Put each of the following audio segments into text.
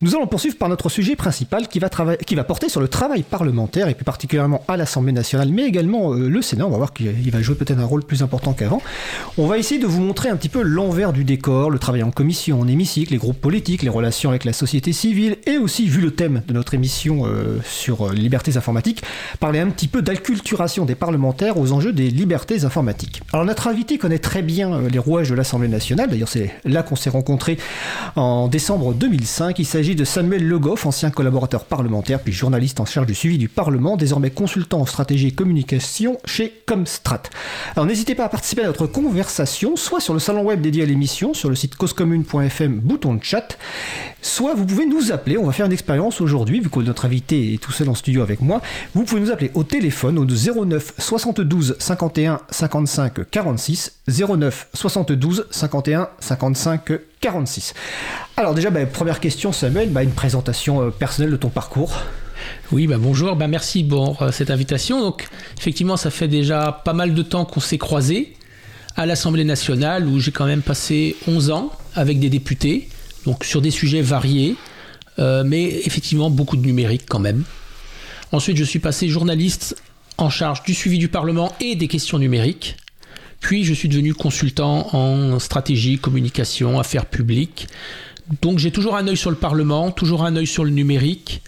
Nous allons poursuivre par notre sujet principal qui va, qui va porter sur le travail parlementaire et plus particulièrement à l'Assemblée nationale, mais également euh, le Sénat. On va voir qu'il va jouer peut-être un rôle plus important qu'avant. On va essayer de vous montrer un petit peu l'envers du décor, le travail en commission, en hémicycle, les groupes politiques, les relations avec la société civile et aussi, vu le thème de notre émission euh, sur euh, les libertés informatiques, parler un petit peu d'acculturation des parlementaires aux enjeux des libertés informatiques. Alors notre invité connaît très bien les rouages de l'Assemblée nationale, d'ailleurs c'est là qu'on s'est rencontrés en décembre 2005. Il s'agit de Samuel Le Goff, ancien collaborateur parlementaire puis journaliste en charge du suivi du Parlement, désormais consultant en stratégie et communication chez Comstrat. Alors n'hésitez pas à participer à notre conversation, soit sur le salon web dédié à l'émission, sur le site causecommune.fm, bouton de chat, soit vous pouvez nous appeler. On va faire une expérience aujourd'hui, vu que notre invité est tout seul en studio avec moi. Vous pouvez nous appeler au téléphone au 09 72 51 55 46 09 72 51 55 46. Alors déjà, bah, première question Samuel, bah, une présentation euh, personnelle de ton parcours. Oui, bah bonjour, merci pour euh, cette invitation. Donc effectivement, ça fait déjà pas mal de temps qu'on s'est croisés à l'Assemblée nationale où j'ai quand même passé 11 ans avec des députés, donc sur des sujets variés, euh, mais effectivement beaucoup de numérique quand même. Ensuite, je suis passé journaliste en charge du suivi du Parlement et des questions numériques. Puis je suis devenu consultant en stratégie, communication, affaires publiques. Donc j'ai toujours un œil sur le Parlement, toujours un œil sur le numérique.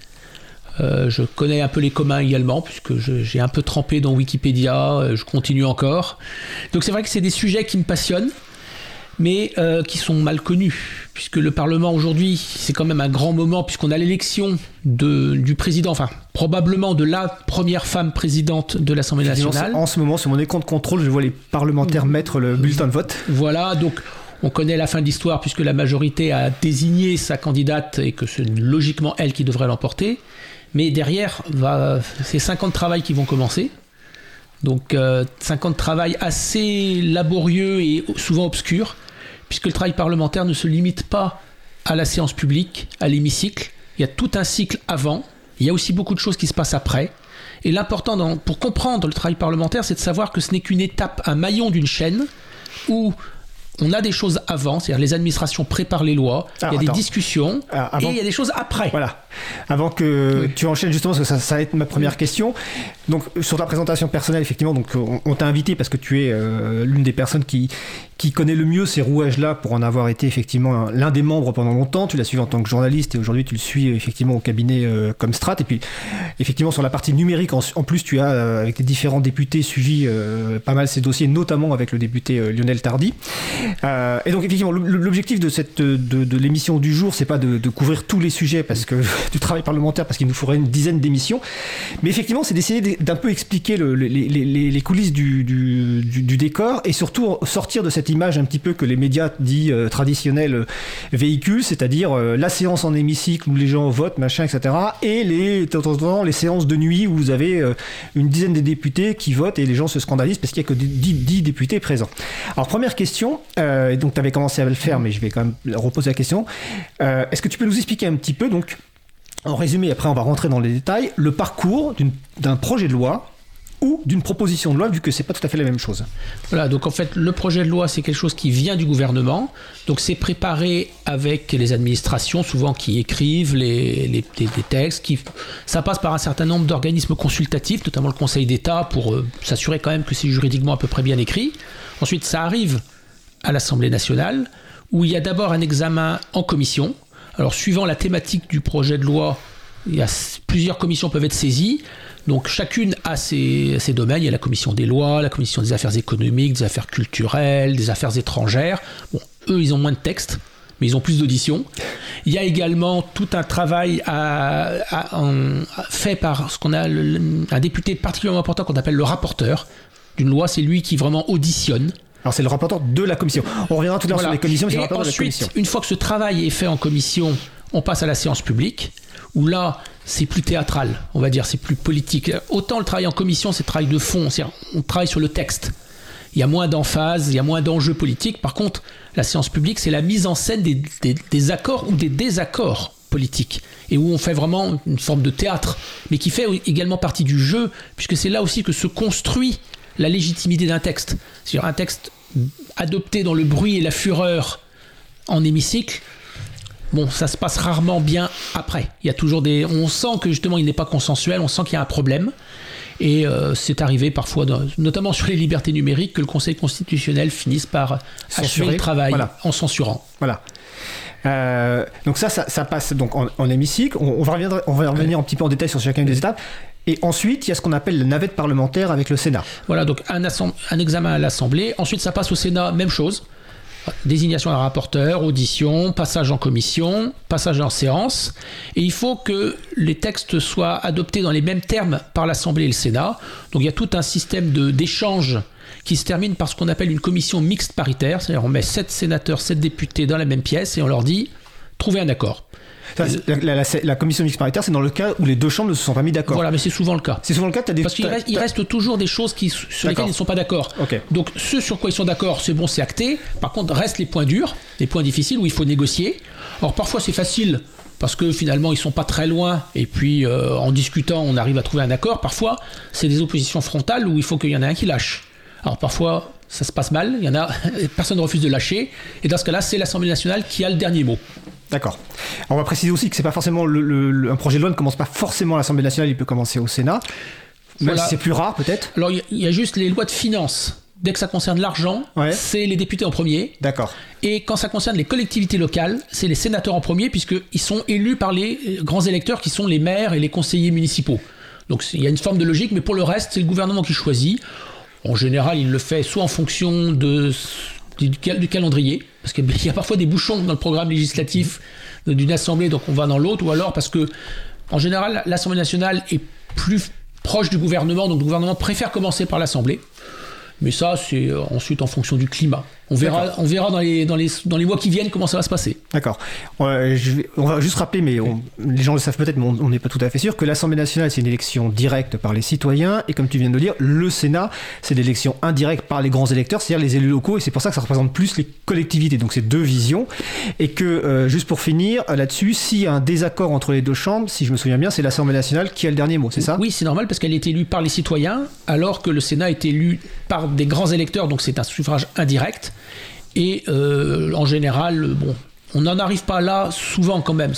Euh, je connais un peu les communs également, puisque j'ai un peu trempé dans Wikipédia, euh, je continue encore. Donc c'est vrai que c'est des sujets qui me passionnent mais euh, qui sont mal connus, puisque le Parlement aujourd'hui, c'est quand même un grand moment, puisqu'on a l'élection du président, enfin probablement de la première femme présidente de l'Assemblée nationale. En ce moment, sur mon écran de contrôle, je vois les parlementaires mettre le bulletin de vote. Voilà, donc on connaît la fin de l'histoire, puisque la majorité a désigné sa candidate et que c'est logiquement elle qui devrait l'emporter. Mais derrière, c'est 50 travail qui vont commencer. Donc 50 euh, travail assez laborieux et souvent obscurs puisque le travail parlementaire ne se limite pas à la séance publique, à l'hémicycle. Il y a tout un cycle avant. Il y a aussi beaucoup de choses qui se passent après. Et l'important pour comprendre le travail parlementaire, c'est de savoir que ce n'est qu'une étape, un maillon d'une chaîne où on a des choses avant, c'est-à-dire les administrations préparent les lois, il y a des discussions, et il y a des choses après. Voilà. Avant que tu enchaînes justement, parce que ça, va être ma première question. Donc sur ta présentation personnelle, effectivement, donc on, t'a invité parce que tu es euh, l'une des personnes qui, qui connaît le mieux ces rouages-là pour en avoir été effectivement l'un des membres pendant longtemps. Tu l'as suivi en tant que journaliste et aujourd'hui tu le suis effectivement au cabinet euh, comme Strat. Et puis effectivement sur la partie numérique, en, plus tu as euh, avec les différents députés suivi pas mal ces dossiers, notamment avec le député Lionel Tardy. et donc effectivement l'objectif de cette de, l'émission du jour, c'est pas de, couvrir tous les sujets parce que du travail parlementaire parce qu'il nous faudrait une dizaine d'émissions, mais effectivement c'est d'essayer d'un peu expliquer les, coulisses du, du, décor et surtout sortir de cette image un petit peu que les médias dits euh, traditionnels euh, véhiculent, c'est-à-dire euh, la séance en hémicycle où les gens votent, machin, etc. Et les, de temps en temps, les séances de nuit où vous avez une dizaine de députés qui votent et les gens se scandalisent parce qu'il n'y a que 10, députés présents. Alors première question, et donc tu avais commencé à le faire, mais je vais quand même reposer la question. Est-ce que tu peux nous expliquer un petit peu, donc, en résumé, après on va rentrer dans les détails, le parcours d'un projet de loi ou d'une proposition de loi, vu que c'est pas tout à fait la même chose. Voilà, donc en fait, le projet de loi, c'est quelque chose qui vient du gouvernement. Donc c'est préparé avec les administrations, souvent qui écrivent les, les, textes. Qui, ça passe par un certain nombre d'organismes consultatifs, notamment le Conseil d'État, pour euh, s'assurer quand même que c'est juridiquement à peu près bien écrit. Ensuite, ça arrive à l'Assemblée nationale, où il y a d'abord un examen en commission. Alors, suivant la thématique du projet de loi, il y a, plusieurs commissions peuvent être saisies. Donc chacune a ses, domaines. Il y a la commission des lois, la commission des affaires économiques, des affaires culturelles, des affaires étrangères. Bon, eux, ils ont moins de textes, mais ils ont plus d'auditions. Il y a également tout un travail fait par ce qu'on a un député particulièrement important qu'on appelle le rapporteur d'une loi. C'est lui qui vraiment auditionne. Alors c'est le rapporteur de la commission. On reviendra tout à l'heure sur les commissions, mais c'est le rapporteur de la commission. Une fois que ce travail est fait en commission, on passe à la séance publique, où là, c'est plus théâtral, on va dire, c'est plus politique. Autant le travail en commission, c'est travail de fond, on travaille sur le texte. Il y a moins d'emphase, il y a moins d'enjeux politiques. Par contre, la séance publique, c'est la mise en scène des, accords ou des désaccords politiques. Et où on fait vraiment une forme de théâtre, mais qui fait également partie du jeu, puisque c'est là aussi que se construit la légitimité d'un texte. Sur un texte adopté dans le bruit et la fureur en hémicycle, bon, ça se passe rarement bien après. Il y a toujours des, on sent que justement il n'est pas consensuel, on sent qu'il y a un problème. Et euh, c'est arrivé parfois, notamment sur les libertés numériques, que le Conseil constitutionnel finisse par achever le travail en censurant. Voilà. Euh, donc ça, ça, passe donc en, hémicycle. On, va revenir, on va revenir un petit peu en détail sur chacune des étapes. Et ensuite, il y a ce qu'on appelle la navette parlementaire avec le Sénat. Voilà, donc un, un examen à l'Assemblée. Ensuite, ça passe au Sénat, même chose. Désignation d'un rapporteur, audition, passage en commission, passage en séance. Et il faut que les textes soient adoptés dans les mêmes termes par l'Assemblée et le Sénat. Donc il y a tout un système d'échange qui se termine par ce qu'on appelle une commission mixte paritaire. C'est-à-dire on met 7 sénateurs, 7 députés dans la même pièce et on leur dit trouvez un accord la, commission mixte paritaire, c'est dans le cas où les deux chambres ne se sont pas mis d'accord. Voilà, mais c'est souvent le cas. C'est souvent le cas. As des, Parce qu'il reste, toujours des choses qui, sur lesquelles ils ne sont pas d'accord. Donc, ce sur quoi ils sont d'accord, c'est bon, c'est acté. Par contre, restent les points durs, les points difficiles où il faut négocier. Alors, parfois, c'est facile parce que finalement, ils sont pas très loin. Et puis, euh, en discutant, on arrive à trouver un accord. Parfois, c'est des oppositions frontales où il faut qu'il y en ait un qui lâche. Alors, parfois, ça se passe mal. Il y en a, personne ne refuse de lâcher. Et dans ce cas-là, c'est l'Assemblée nationale qui a le dernier mot. D'accord. On va préciser aussi que c'est pas forcément le, un projet de loi ne commence pas forcément à l'Assemblée nationale, il peut commencer au Sénat. Même si c'est plus rare peut-être. Alors il y, a juste les lois de finances. Dès que ça concerne l'argent, c'est les députés en premier. D'accord. Et quand ça concerne les collectivités locales, c'est les sénateurs en premier, puisqu'ils sont élus par les grands électeurs qui sont les maires et les conseillers municipaux. Donc il y a une forme de logique, mais pour le reste, c'est le gouvernement qui choisit. En général, il le fait soit en fonction de du, calendrier, parce qu'il y a parfois des bouchons dans le programme législatif d'une assemblée, donc on va dans l'autre, ou alors parce que, en général, l'Assemblée nationale est plus proche du gouvernement, donc le gouvernement préfère commencer par l'Assemblée. Mais ça, c'est ensuite en fonction du climat. On verra, on verra dans, les, dans, les, dans les mois qui viennent comment ça va se passer. D'accord. on va juste rappeler, mais les gens le savent peut-être, mais on n'est pas tout à fait sûr, que l'Assemblée nationale, c'est une élection directe par les citoyens, et comme tu viens de le dire, le Sénat, c'est l'élection indirecte par les grands électeurs, c'est-à-dire les élus locaux, et c'est pour ça que ça représente plus les collectivités. Donc c'est deux visions. Et que, euh, juste pour finir là-dessus, s'il y a un désaccord entre les deux chambres, si je me souviens bien, c'est l'Assemblée nationale qui a le dernier mot, c'est ça? Oui, c'est normal, parce qu'elle est élue par les citoyens, alors que le Sénat est élu par des grands électeurs, donc c'est un suffrage indirect. Et euh, en général, bon, on n'en arrive pas là souvent quand même.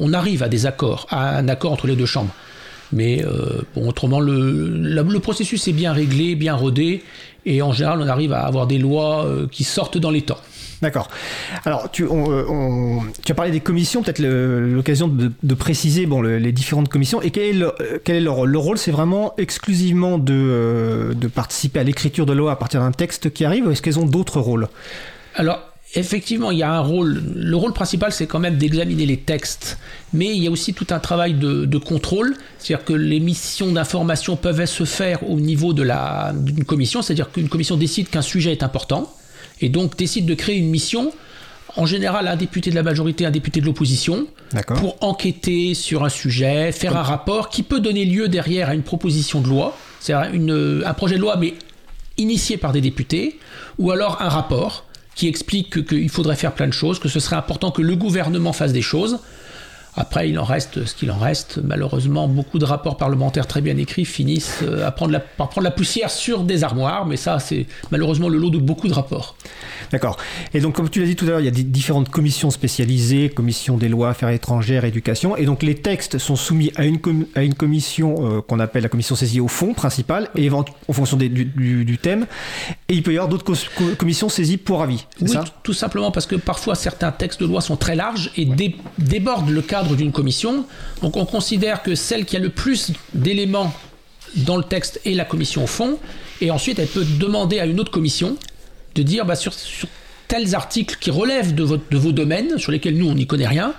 On arrive à des accords, à un accord entre les deux chambres. Mais euh, bon, autrement, le, le, processus est bien réglé, bien rodé, et en général, on arrive à avoir des lois euh, qui sortent dans les temps. D'accord. Alors, tu, tu, as parlé des commissions, peut-être l'occasion de, préciser les différentes commissions. Et quel est, le, quel est leur, le rôle? C'est vraiment exclusivement de, de participer à l'écriture de loi à partir d'un texte qui arrive ou est-ce qu'elles ont d'autres rôles? Alors, effectivement, il y a un rôle. Le rôle principal, c'est quand même d'examiner les textes. Mais il y a aussi tout un travail de, contrôle. C'est-à-dire que les missions d'information peuvent se faire au niveau d'une commission. C'est-à-dire qu'une commission décide qu'un sujet est important. Et donc décide de créer une mission. En général, un député de la majorité, un député de l'opposition, pour enquêter sur un sujet, faire un rapport qui peut donner lieu derrière à une proposition de loi, c'est-à-dire un projet de loi, mais initié par des députés, ou alors un rapport qui explique qu'il faudrait faire plein de choses, que ce serait important que le gouvernement fasse des choses. Après, il en reste ce qu'il en reste. Malheureusement, beaucoup de rapports parlementaires très bien écrits finissent euh, à prendre la, par prendre la poussière sur des armoires, mais ça, c'est malheureusement le lot de beaucoup de rapports. D'accord. Et donc, comme tu l'as dit tout à l'heure, il y a des différentes commissions spécialisées, commission des lois, affaires étrangères, éducation, et donc les textes sont soumis à une, à une commission euh, qu'on appelle la commission saisie au fond principale, et en fonction du, du, thème, et il peut y avoir d'autres commissions saisies pour avis. Oui, ça? tout simplement parce que parfois certains textes de loi sont très larges et débordent le cadre d'une commission. Donc on considère que celle qui a le plus d'éléments dans le texte est la commission au fond, et ensuite elle peut demander à une autre commission de dire bah, sur, tels articles qui relèvent de, votre, de vos domaines, sur lesquels nous on n'y connaît rien,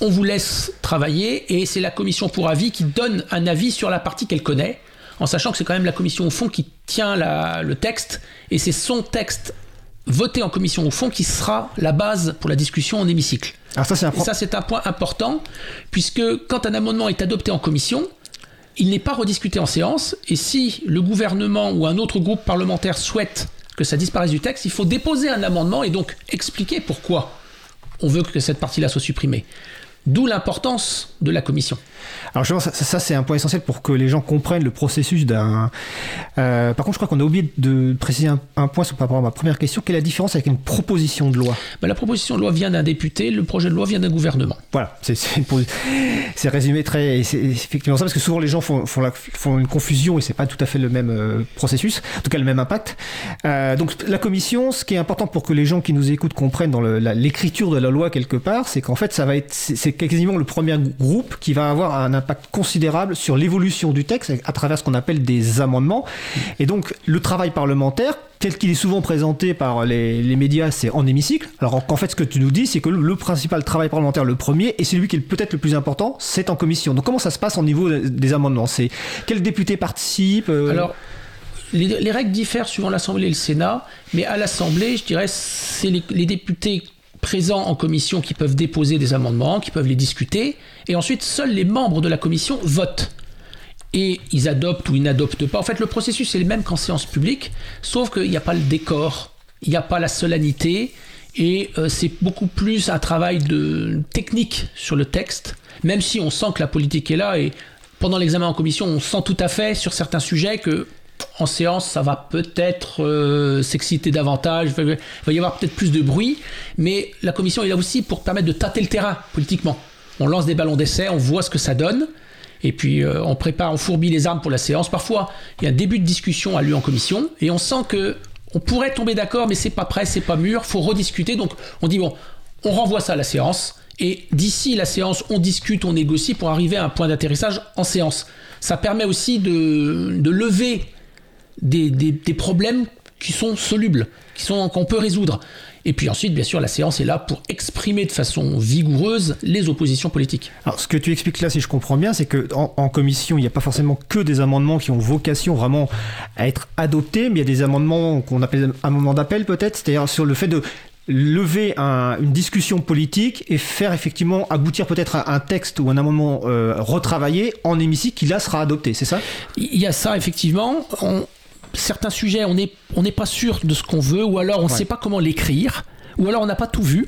on vous laisse travailler, et c'est la commission pour avis qui donne un avis sur la partie qu'elle connaît, en sachant que c'est quand même la commission au fond qui tient le texte, et c'est son texte voté en commission au fond qui sera la base pour la discussion en hémicycle. Alors ça, c'est un... ça, c'est un point important, puisque quand un amendement est adopté en commission, il n'est pas rediscuté en séance, et si le gouvernement ou un autre groupe parlementaire souhaite que ça disparaisse du texte, il faut déposer un amendement et donc expliquer pourquoi on veut que cette partie-là soit supprimée. D'où l'importance de la commission. Alors justement, ça, ça, c'est un point essentiel pour que les gens comprennent le processus d'un. Euh, par contre, je crois qu'on a oublié de préciser un, point sur, par rapport à ma première question. Quelle est la différence avec une proposition de loi? Ben, La proposition de loi vient d'un député, le projet de loi vient d'un gouvernement. Voilà, c'est résumé très. C'est effectivement ça, parce que souvent les gens font, font, la, font une confusion et c'est pas tout à fait le même euh, processus, en tout cas le même impact. Euh, donc la commission, ce qui est important pour que les gens qui nous écoutent comprennent dans l'écriture de la loi quelque part, c'est qu'en fait ça va être c'est quasiment le premier groupe qui va avoir un impact considérable sur l'évolution du texte à travers ce qu'on appelle des amendements. Et donc, le travail parlementaire, tel qu'il est souvent présenté par les, médias, c'est en hémicycle. Alors qu'en fait, ce que tu nous dis, c'est que le, principal travail parlementaire, le premier, et celui qui est peut-être le plus important, c'est en commission. Donc comment ça se passe au niveau des amendements? C'est quels députés participent euh? Alors, les, règles diffèrent suivant l'Assemblée et le Sénat, mais à l'Assemblée, je dirais, c'est les députés présents en commission qui peuvent déposer des amendements, qui peuvent les discuter, et ensuite seuls les membres de la commission votent. Et ils adoptent ou ils n'adoptent pas. En fait, le processus est le même qu'en séance publique, sauf qu'il n'y a pas le décor, il n'y a pas la solennité, et euh, c'est beaucoup plus un travail de technique sur le texte, même si on sent que la politique est là, et pendant l'examen en commission, on sent tout à fait sur certains sujets que en séance, ça va peut-être euh, s'exciter davantage, il va y avoir peut-être plus de bruit, mais la commission est là aussi pour permettre de tâter le terrain politiquement. On lance des ballons d'essai, on voit ce que ça donne, et puis euh, on prépare, on fourbit les armes pour la séance. Parfois, il y a un début de discussion à lieu en commission, et on sent que on pourrait tomber d'accord, mais c'est pas prêt, c'est pas mûr, faut rediscuter. Donc on dit bon, on renvoie ça à la séance, et d'ici la séance, on discute, on négocie pour arriver à un point d'atterrissage en séance. Ça permet aussi de, de lever des, des, problèmes qui sont solubles, qui sont qu'on peut résoudre. Et puis ensuite, bien sûr, la séance est là pour exprimer de façon vigoureuse les oppositions politiques. Alors, ce que tu expliques là, si je comprends bien, c'est que en, commission, il n'y a pas forcément que des amendements qui ont vocation vraiment à être adoptés, mais il y a des amendements qu'on appelle un moment d'appel peut-être, c'est-à-dire sur le fait de lever une discussion politique et faire effectivement aboutir peut-être à un texte ou un amendement euh, retravaillé en hémicycle qui là sera adopté, c'est ça? Il y a ça effectivement. On, certains sujets, on n'est on pas sûr de ce qu'on veut, ou alors on ne sait pas comment l'écrire, ou alors on n'a pas tout vu,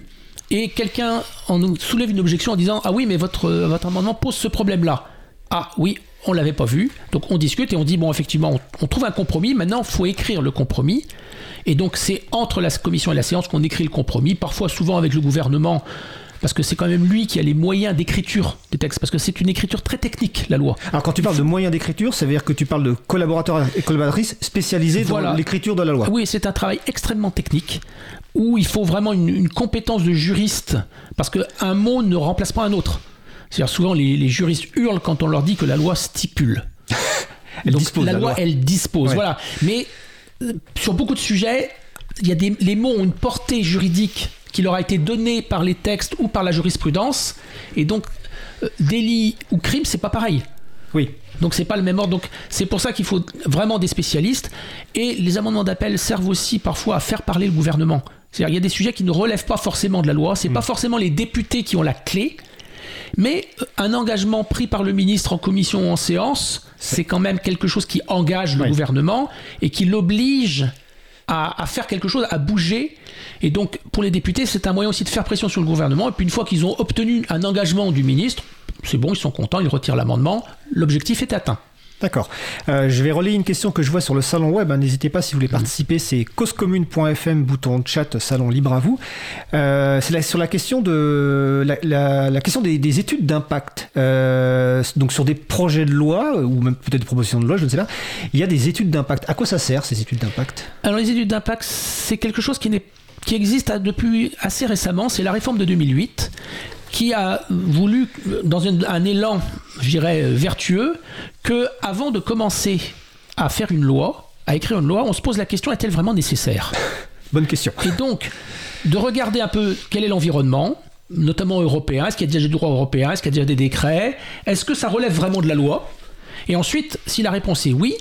et quelqu'un nous soulève une objection en disant Ah oui, mais votre, votre amendement pose ce problème-là. Ah oui, on l'avait pas vu. Donc on discute et on dit Bon, effectivement, on, on trouve un compromis. Maintenant, il faut écrire le compromis. Et donc c'est entre la commission et la séance qu'on écrit le compromis, parfois souvent avec le gouvernement parce que c'est quand même lui qui a les moyens d'écriture des textes, parce que c'est une écriture très technique, la loi. Alors quand tu parles de moyens d'écriture, ça veut dire que tu parles de collaborateurs et collaboratrices spécialisés dans l'écriture de la loi. Oui, c'est un travail extrêmement technique, où il faut vraiment une, compétence de juriste, parce qu'un mot ne remplace pas un autre. C'est-à-dire souvent les, juristes hurlent quand on leur dit que la loi stipule. elle dispose, la, loi, elle dispose. Voilà. Mais euh, sur beaucoup de sujets, il y a des, les mots ont une portée juridique qui leur a été donné par les textes ou par la jurisprudence. Et donc, euh, délit ou crime, c'est pas pareil. Oui. Donc c'est pas le même ordre. Donc c'est pour ça qu'il faut vraiment des spécialistes. Et les amendements d'appel servent aussi parfois à faire parler le gouvernement. C'est-à-dire il y a des sujets qui ne relèvent pas forcément de la loi. C'est n'est pas mm. forcément les députés qui ont la clé. Mais euh, un engagement pris par le ministre en commission ou en séance, c'est quand même quelque chose qui engage le gouvernement et qui l'oblige à, faire quelque chose, à bouger. Et donc, pour les députés, c'est un moyen aussi de faire pression sur le gouvernement. Et puis, une fois qu'ils ont obtenu un engagement du ministre, c'est bon, ils sont contents, ils retirent l'amendement. L'objectif est atteint. D'accord. Euh, je vais relayer une question que je vois sur le salon web. Hein. N'hésitez pas si vous voulez participer. C'est causecommune.fm, bouton chat, salon libre à vous. Euh, c'est sur la question de la, question des, études d'impact. Euh, donc sur des projets de loi ou même peut-être des propositions de loi, je ne sais pas. Il y a des études d'impact. À quoi ça sert ces études d'impact? Alors les études d'impact, c'est quelque chose qui n'est qui existe depuis assez récemment, c'est la réforme de 2008 qui a voulu, dans un, élan, je dirais, vertueux, que avant de commencer à faire une loi, à écrire une loi, on se pose la question est-elle vraiment nécessaire? Bonne question. Et donc, de regarder un peu quel est l'environnement, notamment européen, est-ce qu'il y a déjà du droit européen, est-ce qu'il y a déjà des décrets, est-ce que ça relève vraiment de la loi? Et ensuite, si la réponse est oui,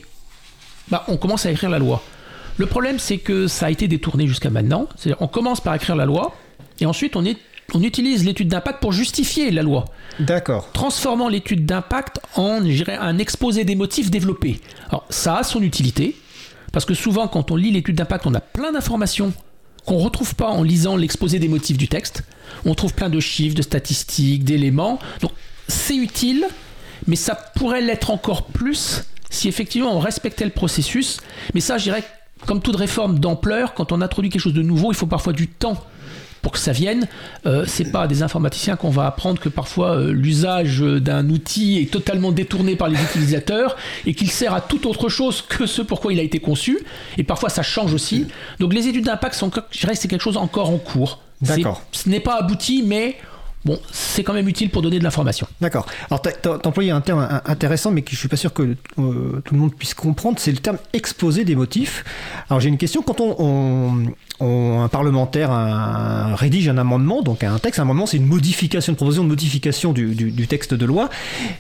bah, on commence à écrire la loi. Le problème, c'est que ça a été détourné jusqu'à maintenant. C'est-à-dire, on commence par écrire la loi, et ensuite on est on utilise l'étude d'impact pour justifier la loi. D'accord. Transformant l'étude d'impact en, un exposé des motifs développés. Alors, ça a son utilité, parce que souvent, quand on lit l'étude d'impact, on a plein d'informations qu'on ne retrouve pas en lisant l'exposé des motifs du texte. On trouve plein de chiffres, de statistiques, d'éléments. Donc c'est utile, mais ça pourrait l'être encore plus si effectivement on respectait le processus. Mais ça, je dirais, comme toute réforme d'ampleur, quand on introduit quelque chose de nouveau, il faut parfois du temps pour que ça vienne. Euh, c'est pas des informaticiens qu'on va apprendre que parfois euh, l'usage d'un outil est totalement détourné par les utilisateurs et qu'il sert à tout autre chose que ce pourquoi il a été conçu. Et parfois ça change aussi. Donc les études d'impact sont, je dirais, c'est quelque chose encore en cours. D'accord. Ce n'est pas abouti, mais bon, c'est quand même utile pour donner de l'information. D'accord. Alors, tu as employé un terme intéressant, mais que je suis pas sûr que euh, tout le monde puisse comprendre, c'est le terme exposé des motifs. Alors, j'ai une question. Quand on, un parlementaire rédige un amendement, donc un texte, un amendement, c'est une modification, une proposition de modification du, texte de loi.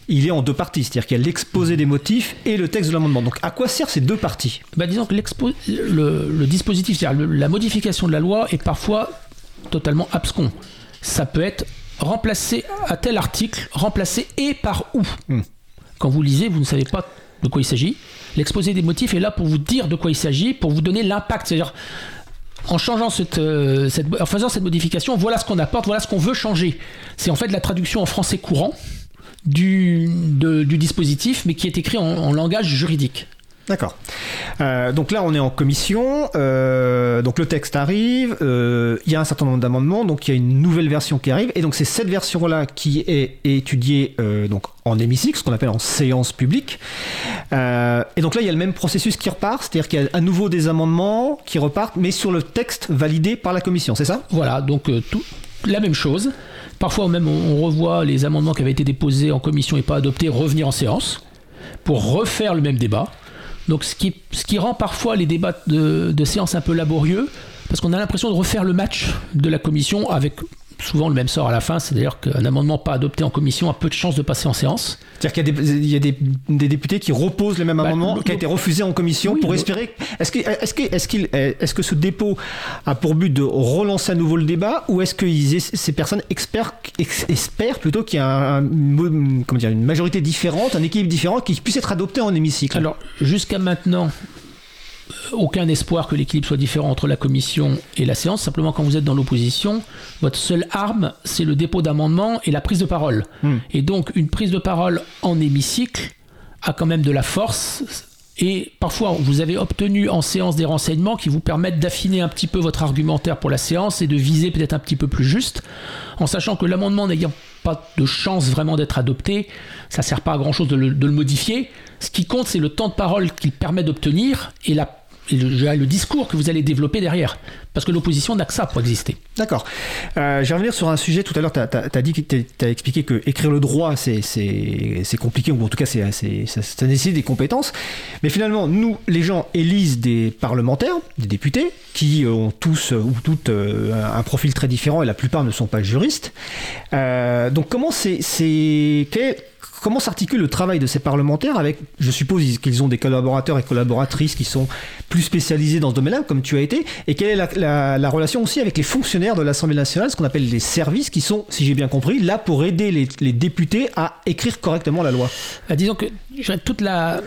Il est en deux parties, c'est-à-dire qu'il y a l'exposé des motifs et le texte de l'amendement. Donc, à quoi servent ces deux parties? Bah, Disons que le, le dispositif, c'est-à-dire la modification de la loi est parfois totalement abscon. Ça peut être remplacer à tel article, remplacer et par où. Hmm. Quand vous lisez, vous ne savez pas de quoi il s'agit. L'exposé des motifs est là pour vous dire de quoi il s'agit, pour vous donner l'impact. C'est-à-dire, en changeant cette, euh, en faisant cette modification, voilà ce qu'on apporte, voilà ce qu'on veut changer. C'est en fait la traduction en français courant du, du dispositif, mais qui est écrit en langage juridique. D'accord. Euh, donc là, on est en commission. Euh, donc le texte arrive. Euh, il y a un certain nombre d'amendements. Donc il y a une nouvelle version qui arrive. Et donc c'est cette version-là qui est étudiée donc en hémicycle, ce qu'on appelle en séance publique. et donc là, il y a le même processus qui repart. C'est-à-dire qu'il y a à nouveau des amendements qui repartent, mais sur le texte validé par la commission. C'est ça? Voilà. Donc la même chose. Parfois même, on revoit les amendements qui avaient été déposés en commission et pas adoptés revenir en séance pour refaire le même débat. Donc ce qui, rend parfois les débats de séance un peu laborieux, parce qu'on a l'impression de refaire le match de la commission avec souvent le même sort à la fin, c'est-à-dire qu'un amendement pas adopté en commission a peu de chances de passer en séance. C'est-à-dire qu'il y a, des, députés qui reposent le même bah, amendement qui a été refusé en commission pour espérer. Est-ce que, est que, est est que ce dépôt a pour but de relancer à nouveau le débat ou est-ce que ces personnes espèrent, espèrent plutôt qu'il y a comment dire, une majorité différente, un équilibre différent qui puisse être adopté en hémicycle? Alors, jusqu'à maintenant, aucun espoir que l'équilibre soit différent entre la commission et la séance. Simplement, quand vous êtes dans l'opposition, votre seule arme, c'est le dépôt d'amendements et la prise de parole. Hmm. Et donc, une prise de parole en hémicycle a quand même de la force. Et parfois, vous avez obtenu en séance des renseignements qui vous permettent d'affiner un petit peu votre argumentaire pour la séance et de viser peut-être un petit peu plus juste, en sachant que l'amendement n'ayant pas de chance vraiment d'être adopté, ça ne sert pas à grand-chose de, de le modifier. Ce qui compte, c'est le temps de parole qu'il permet d'obtenir et la le, discours que vous allez développer derrière. Parce que l'opposition n'a que ça pour exister. D'accord. Euh, je vais revenir sur un sujet. Tout à l'heure, tu as, expliqué que écrire le droit, c'est compliqué, ou en tout cas, c'est ça, ça nécessite des compétences. Mais finalement, nous, les gens élisent des parlementaires, des députés, qui ont tous ou toutes euh, un profil très différent et la plupart ne sont pas juristes. Euh, donc, comment c'est comment s'articule le travail de ces parlementaires avec, je suppose qu'ils ont des collaborateurs et collaboratrices qui sont plus spécialisés dans ce domaine-là, comme tu as été, et quelle est la, relation aussi avec les fonctionnaires de l'Assemblée nationale, ce qu'on appelle les services, qui sont, si j'ai bien compris, là pour aider les, députés à écrire correctement la loi. Euh, Disons que toute la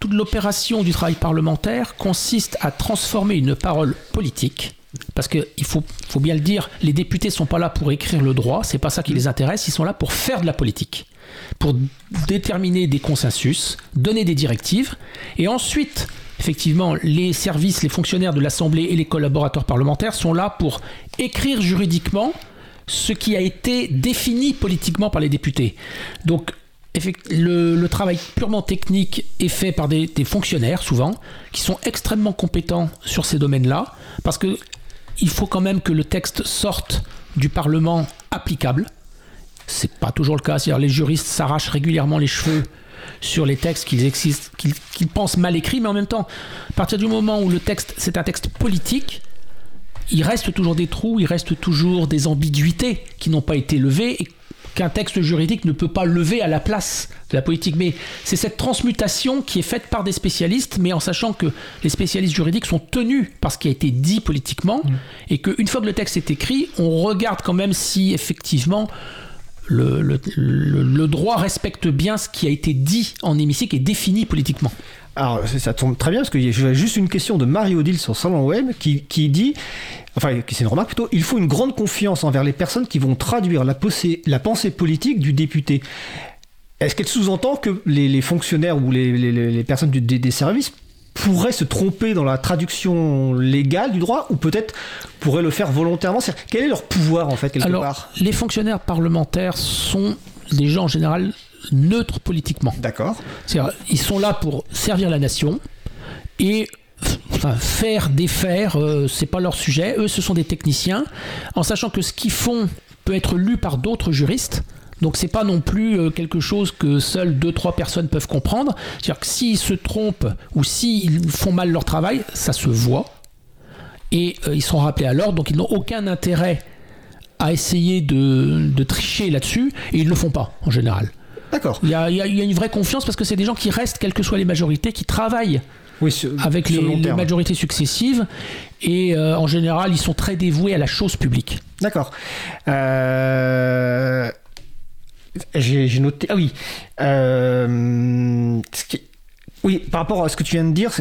toute l'opération du travail parlementaire consiste à transformer une parole politique parce qu'il faut, faut, bien le dire, les députés ne sont pas là pour écrire le droit, c'est pas ça qui les intéresse, ils sont là pour faire de la politique pour déterminer des consensus, donner des directives, et ensuite, effectivement, les services, les fonctionnaires de l'Assemblée et les collaborateurs parlementaires sont là pour écrire juridiquement ce qui a été défini politiquement par les députés. Donc, le, travail purement technique est fait par des, fonctionnaires, souvent, qui sont extrêmement compétents sur ces domaines-là, parce que il faut quand même que le texte sorte du Parlement applicable. C'est pas toujours le cas. C'est-à-dire les juristes s'arrachent régulièrement les cheveux sur les textes qu'ils pensent mal écrits, mais en même temps, à partir du moment où le texte, c'est un texte politique, il reste toujours des trous, il reste toujours des ambiguïtés qui n'ont pas été levées et qu'un texte juridique ne peut pas lever à la place de la politique. Mais c'est cette transmutation qui est faite par des spécialistes, mais en sachant que les spécialistes juridiques sont tenus par ce qui a été dit politiquement, mmh. et qu'une fois que le texte est écrit, on regarde quand même si effectivement le, droit respecte bien ce qui a été dit en hémicycle et défini politiquement. alors ça tombe très bien parce que j'ai juste une question de Marie-Odile sur Salon Web qui, qui dit, enfin c'est une remarque plutôt, il faut une grande confiance envers les personnes qui vont traduire la, la pensée politique du député. Est-ce qu'elle sous-entend que les, fonctionnaires ou les, les, personnes des services pourraient se tromper dans la traduction légale du droit ou peut-être pourraient le faire volontairement? Quel est leur pouvoir en fait quelque Alors, part? Les fonctionnaires parlementaires sont des gens en général neutres politiquement. D'accord. Ils sont là pour servir la nation et enfin, faire, défaire, euh, c'est pas leur sujet. Eux, ce sont des techniciens, en sachant que ce qu'ils font peut être lu par d'autres juristes. Donc c'est pas non plus euh, quelque chose que seules deux trois personnes peuvent comprendre. C'est-à-dire que s'ils se trompent ou s'ils font mal leur travail, ça se voit et euh, ils sont rappelés à l'ordre. Donc ils n'ont aucun intérêt à essayer de, tricher là-dessus et ils ne le font pas en général. D'accord. Il y, a, une vraie confiance parce que c'est des gens qui restent, quelles que soient les majorités, qui travaillent avec les, majorités successives et euh, en général ils sont très dévoués à la chose publique. D'accord. Euh, j'ai noté. Ah oui. Euh, oui, par rapport à ce que tu viens de dire,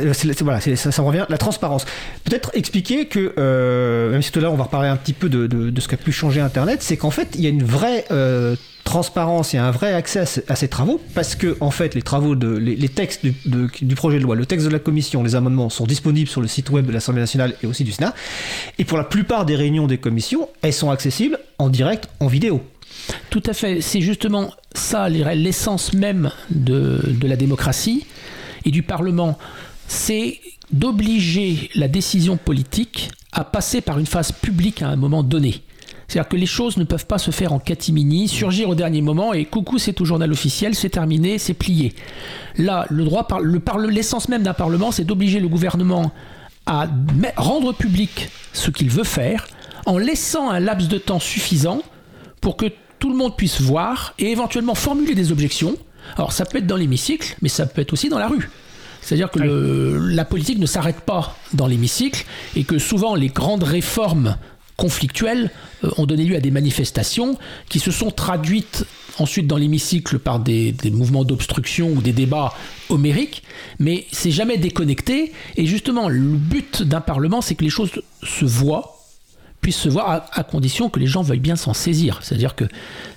voilà, ça, ça revient. La transparence. Peut-être expliquer que, euh, même si tout à l'heure on va reparler un petit peu de, de, ce qu'a pu changer Internet, c'est qu'en fait il y a une vraie euh, transparence et un vrai accès à, ces travaux parce que en fait les travaux de les, textes du, projet de loi, le texte de la commission, les amendements sont disponibles sur le site web de l'Assemblée nationale et aussi du Sénat. Et pour la plupart des réunions des commissions, elles sont accessibles en direct, en vidéo. Tout à fait. C'est justement ça l'essence même de, la démocratie et du Parlement. C'est d'obliger la décision politique à passer par une phase publique à un moment donné. C'est-à-dire que les choses ne peuvent pas se faire en catimini, surgir au dernier moment et coucou, c'est au journal officiel, c'est terminé, c'est plié. Là, le droit, l'essence même d'un parlement, c'est d'obliger le gouvernement à rendre public ce qu'il veut faire en laissant un laps de temps suffisant pour que tout le monde puisse voir et éventuellement formuler des objections. Alors ça peut être dans l'hémicycle, mais ça peut être aussi dans la rue. C'est-à-dire que la politique ne s'arrête pas dans l'hémicycle et que souvent les grandes réformes conflictuelles euh, ont donné lieu à des manifestations qui se sont traduites ensuite dans l'hémicycle par des, des mouvements d'obstruction ou des débats homériques, mais c'est jamais déconnecté. Et justement, le but d'un Parlement, c'est que les choses se voient, puisse se voir à, condition que les gens veuillent bien s'en saisir. C'est-à-dire que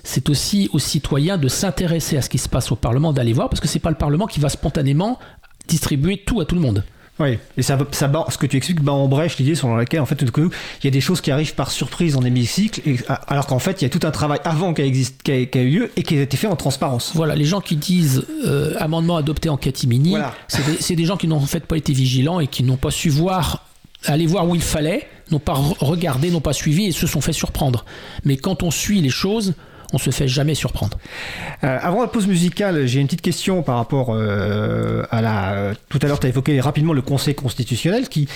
c'est aussi aux citoyens de s'intéresser à ce qui se passe au Parlement, d'aller voir, parce que c'est pas le Parlement qui va spontanément distribuer tout à tout le monde. Oui, et ça, ça ce que tu expliques bat en brèche l'idée selon laquelle en fait il y a des choses qui arrivent par surprise en hémicycle, et, alors qu'en fait il y a tout un travail avant qui a, qui, a, eu lieu et qui a été fait en transparence. Voilà, les gens qui disent euh, amendement adopté en catimini, c'est des, des, gens qui n'ont en fait pas été vigilants et qui n'ont pas su voir, aller voir où il fallait, n'ont pas regardé, n'ont pas suivi et se sont fait surprendre. Mais quand on suit les choses, on se fait jamais surprendre. Euh, avant la pause musicale, j'ai une petite question par rapport euh, à la. Tout à l'heure, tu as évoqué rapidement le Conseil constitutionnel qui,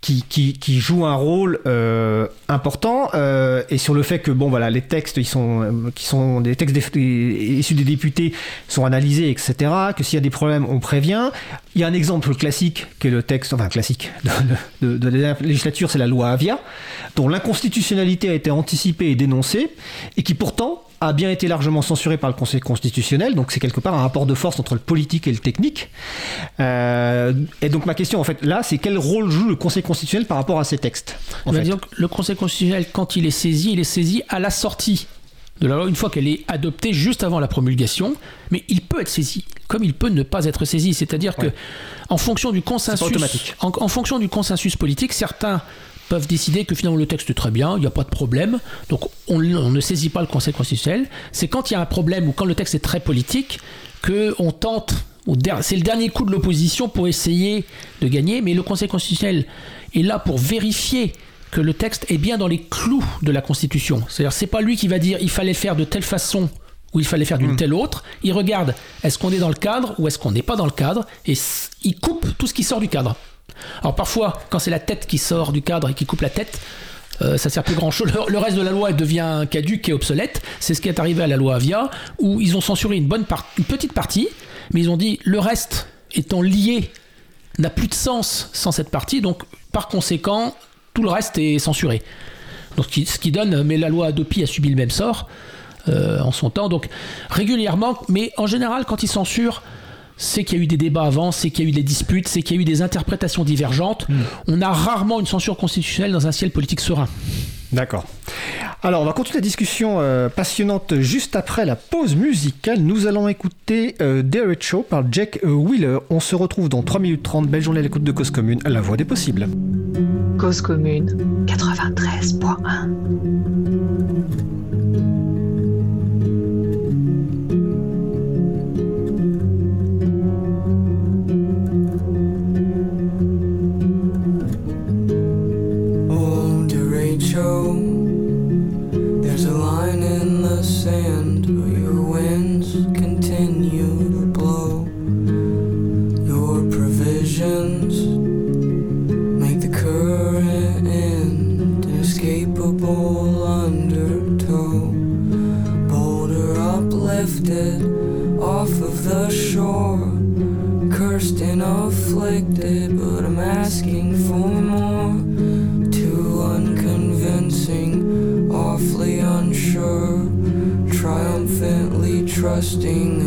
qui, qui, joue un rôle euh, important euh, et sur le fait que bon voilà les textes ils sont euh, qui sont des textes issus des députés sont analysés etc que s'il y a des problèmes on prévient il y a un exemple classique qui est le texte enfin classique de, de, de la législature c'est la loi Avia dont l'inconstitutionnalité a été anticipée et dénoncée et qui pourtant a bien été largement censuré par le Conseil constitutionnel, donc c'est quelque part un rapport de force entre le politique et le technique. Euh, et donc ma question en fait là, c'est quel rôle joue le Conseil constitutionnel par rapport à ces textes en fait? Le Conseil constitutionnel, quand il est saisi, il est saisi à la sortie de la loi, une fois qu'elle est adoptée juste avant la promulgation, mais il peut être saisi, comme il peut ne pas être saisi. C'est-à-dire que, en fonction du consensus, en, en, fonction du consensus politique, certains peuvent décider que finalement le texte est très bien, il n'y a pas de problème, donc on, ne saisit pas le Conseil constitutionnel. C'est quand il y a un problème ou quand le texte est très politique qu'on tente, c'est le dernier coup de l'opposition pour essayer de gagner, mais le Conseil constitutionnel est là pour vérifier que le texte est bien dans les clous de la Constitution. C'est-à-dire c'est pas lui qui va dire il fallait faire de telle façon ou il fallait faire d'une hmm. telle autre. Il regarde est-ce qu'on est dans le cadre ou est-ce qu'on n'est pas dans le cadre? Et il coupe tout ce qui sort du cadre. Alors parfois, quand c'est la tête qui sort du cadre et qui coupe la tête, euh, ça sert plus grand chose. Le, reste de la loi devient caduque et obsolète. C'est ce qui est arrivé à la loi Avia, où ils ont censuré une, bonne une petite partie, mais ils ont dit le reste étant lié n'a plus de sens sans cette partie, donc par conséquent, tout le reste est censuré. Donc ce qui donne, mais la loi Adopi a subi le même sort euh, en son temps. Donc régulièrement, mais en général, quand ils censurent, c'est qu'il y a eu des débats avant, c'est qu'il y a eu des disputes, c'est qu'il y a eu des interprétations divergentes. Hmm. On a rarement une censure constitutionnelle dans un ciel politique serein. D'accord. Alors, on va continuer la discussion euh, passionnante juste après la pause musicale. Nous allons écouter euh, Show par Jack Wheeler. On se retrouve dans 3 minutes 30. Belle journée à l'écoute de Cause Commune, la voix des possibles. Cause Commune 93.1 trusting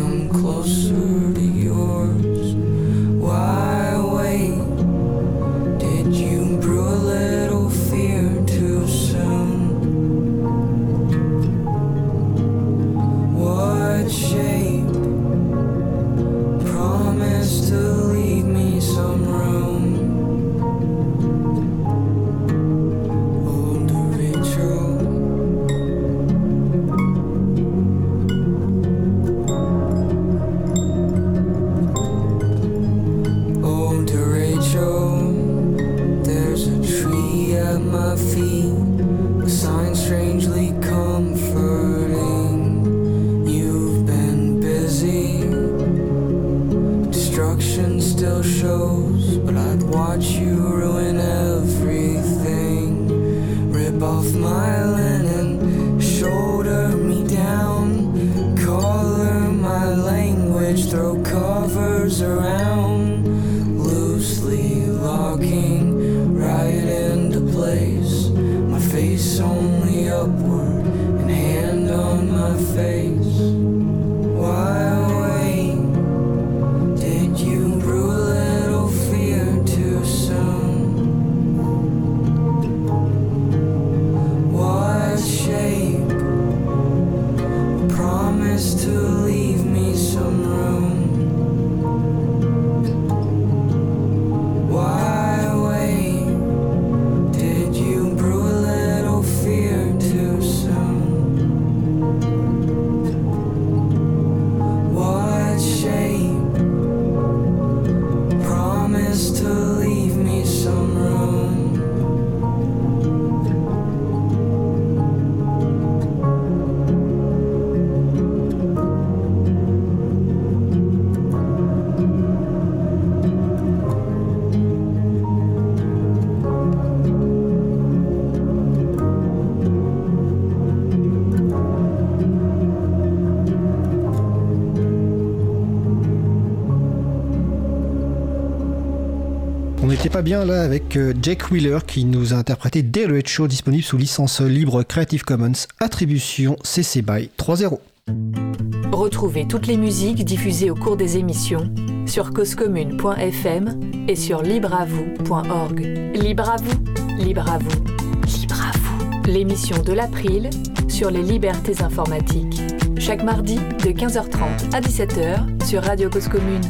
bien là avec euh, Jake Wheeler qui nous a interprété dès le Show disponible sous licence libre Creative Commons, attribution CC BY 3.0. Retrouvez toutes les musiques diffusées au cours des émissions sur causecommune.fm et sur libreavoue.org. Libre à vous, libre à vous, libre à vous. L'émission de l'April sur les libertés informatiques. Chaque mardi de 15h30 à 17h sur Radio Cause Commune.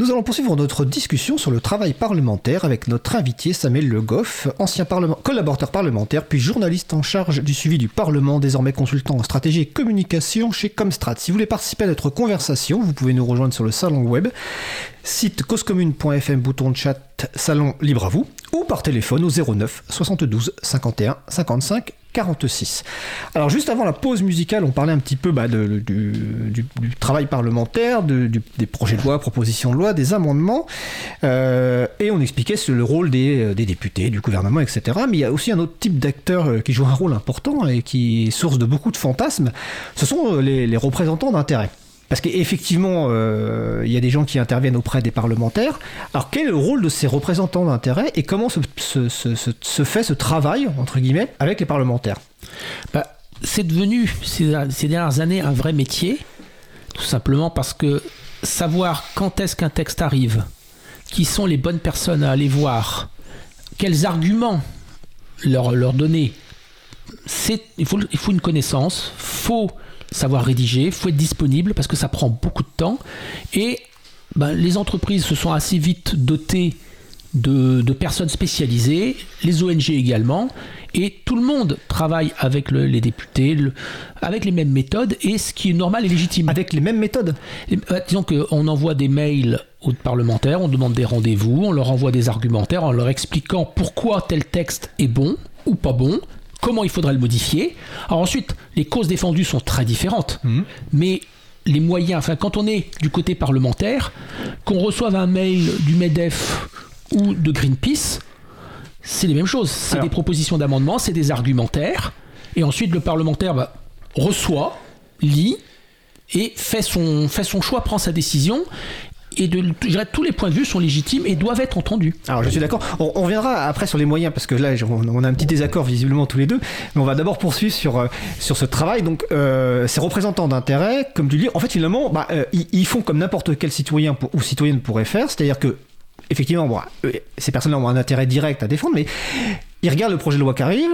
Nous allons poursuivre notre discussion sur le travail parlementaire avec notre invité Samuel Le Goff, ancien collaborateur parlementaire, puis journaliste en charge du suivi du Parlement, désormais consultant en stratégie et communication chez Comstrat. Si vous voulez participer à notre conversation, vous pouvez nous rejoindre sur le salon web, site causecommune.fm, bouton de chat, salon libre à vous, ou par téléphone au 09 72 51 55 46. Alors juste avant la pause musicale, on parlait un petit peu bah, du, travail parlementaire, des projets de loi, propositions de loi, des amendements, euh, et on expliquait le rôle des, députés, du gouvernement, etc. Mais il y a aussi un autre type d'acteur euh, qui joue un rôle important et qui est source de beaucoup de fantasmes, ce sont euh, les, les représentants d'intérêt. Parce qu'effectivement, euh, il y a des gens qui interviennent auprès des parlementaires. Alors quel est le rôle de ces représentants d'intérêt et comment se, fait ce travail, entre guillemets, avec les parlementaires? Bah, C'est devenu ces, dernières années un vrai métier. Tout simplement parce que savoir quand est-ce qu'un texte arrive, qui sont les bonnes personnes à aller voir, quels arguments leur, donner, il, faut, il faut une connaissance, faut savoir rédiger, faut être disponible parce que ça prend beaucoup de temps. Et ben, les entreprises se sont assez vite dotées de, de, personnes spécialisées, les ONG également, et tout le monde travaille avec le, les députés, le, avec les mêmes méthodes, et ce qui est normal et légitime. Avec les mêmes méthodes? Et, euh, Disons qu'on envoie des mails aux parlementaires, on demande des rendez-vous, on leur envoie des argumentaires en leur expliquant pourquoi tel texte est bon ou pas bon, comment il faudrait le modifier. Alors ensuite, les causes défendues sont très différentes, mmh. mais les moyens, enfin quand on est du côté parlementaire, qu'on reçoive un mail du MEDEF ou de Greenpeace, c'est les mêmes choses. C'est des propositions d'amendement, c'est des argumentaires, et ensuite le parlementaire bah, reçoit, lit, et fait son, fait son choix, prend sa décision, et je dirais, tous les points de vue sont légitimes et doivent être entendus. Alors je suis d'accord. On, on, reviendra après sur les moyens parce que là on, a un petit désaccord visiblement tous les deux. Mais on va d'abord poursuivre sur euh, sur ce travail. Donc euh, ces représentants d'intérêt, comme tu dis, en fait finalement, bah, euh, ils, font comme n'importe quel citoyen ou citoyenne pourrait faire, c'est-à-dire que effectivement, ces personnes-là ont un intérêt direct à défendre, mais ils regardent le projet de loi qui arrive,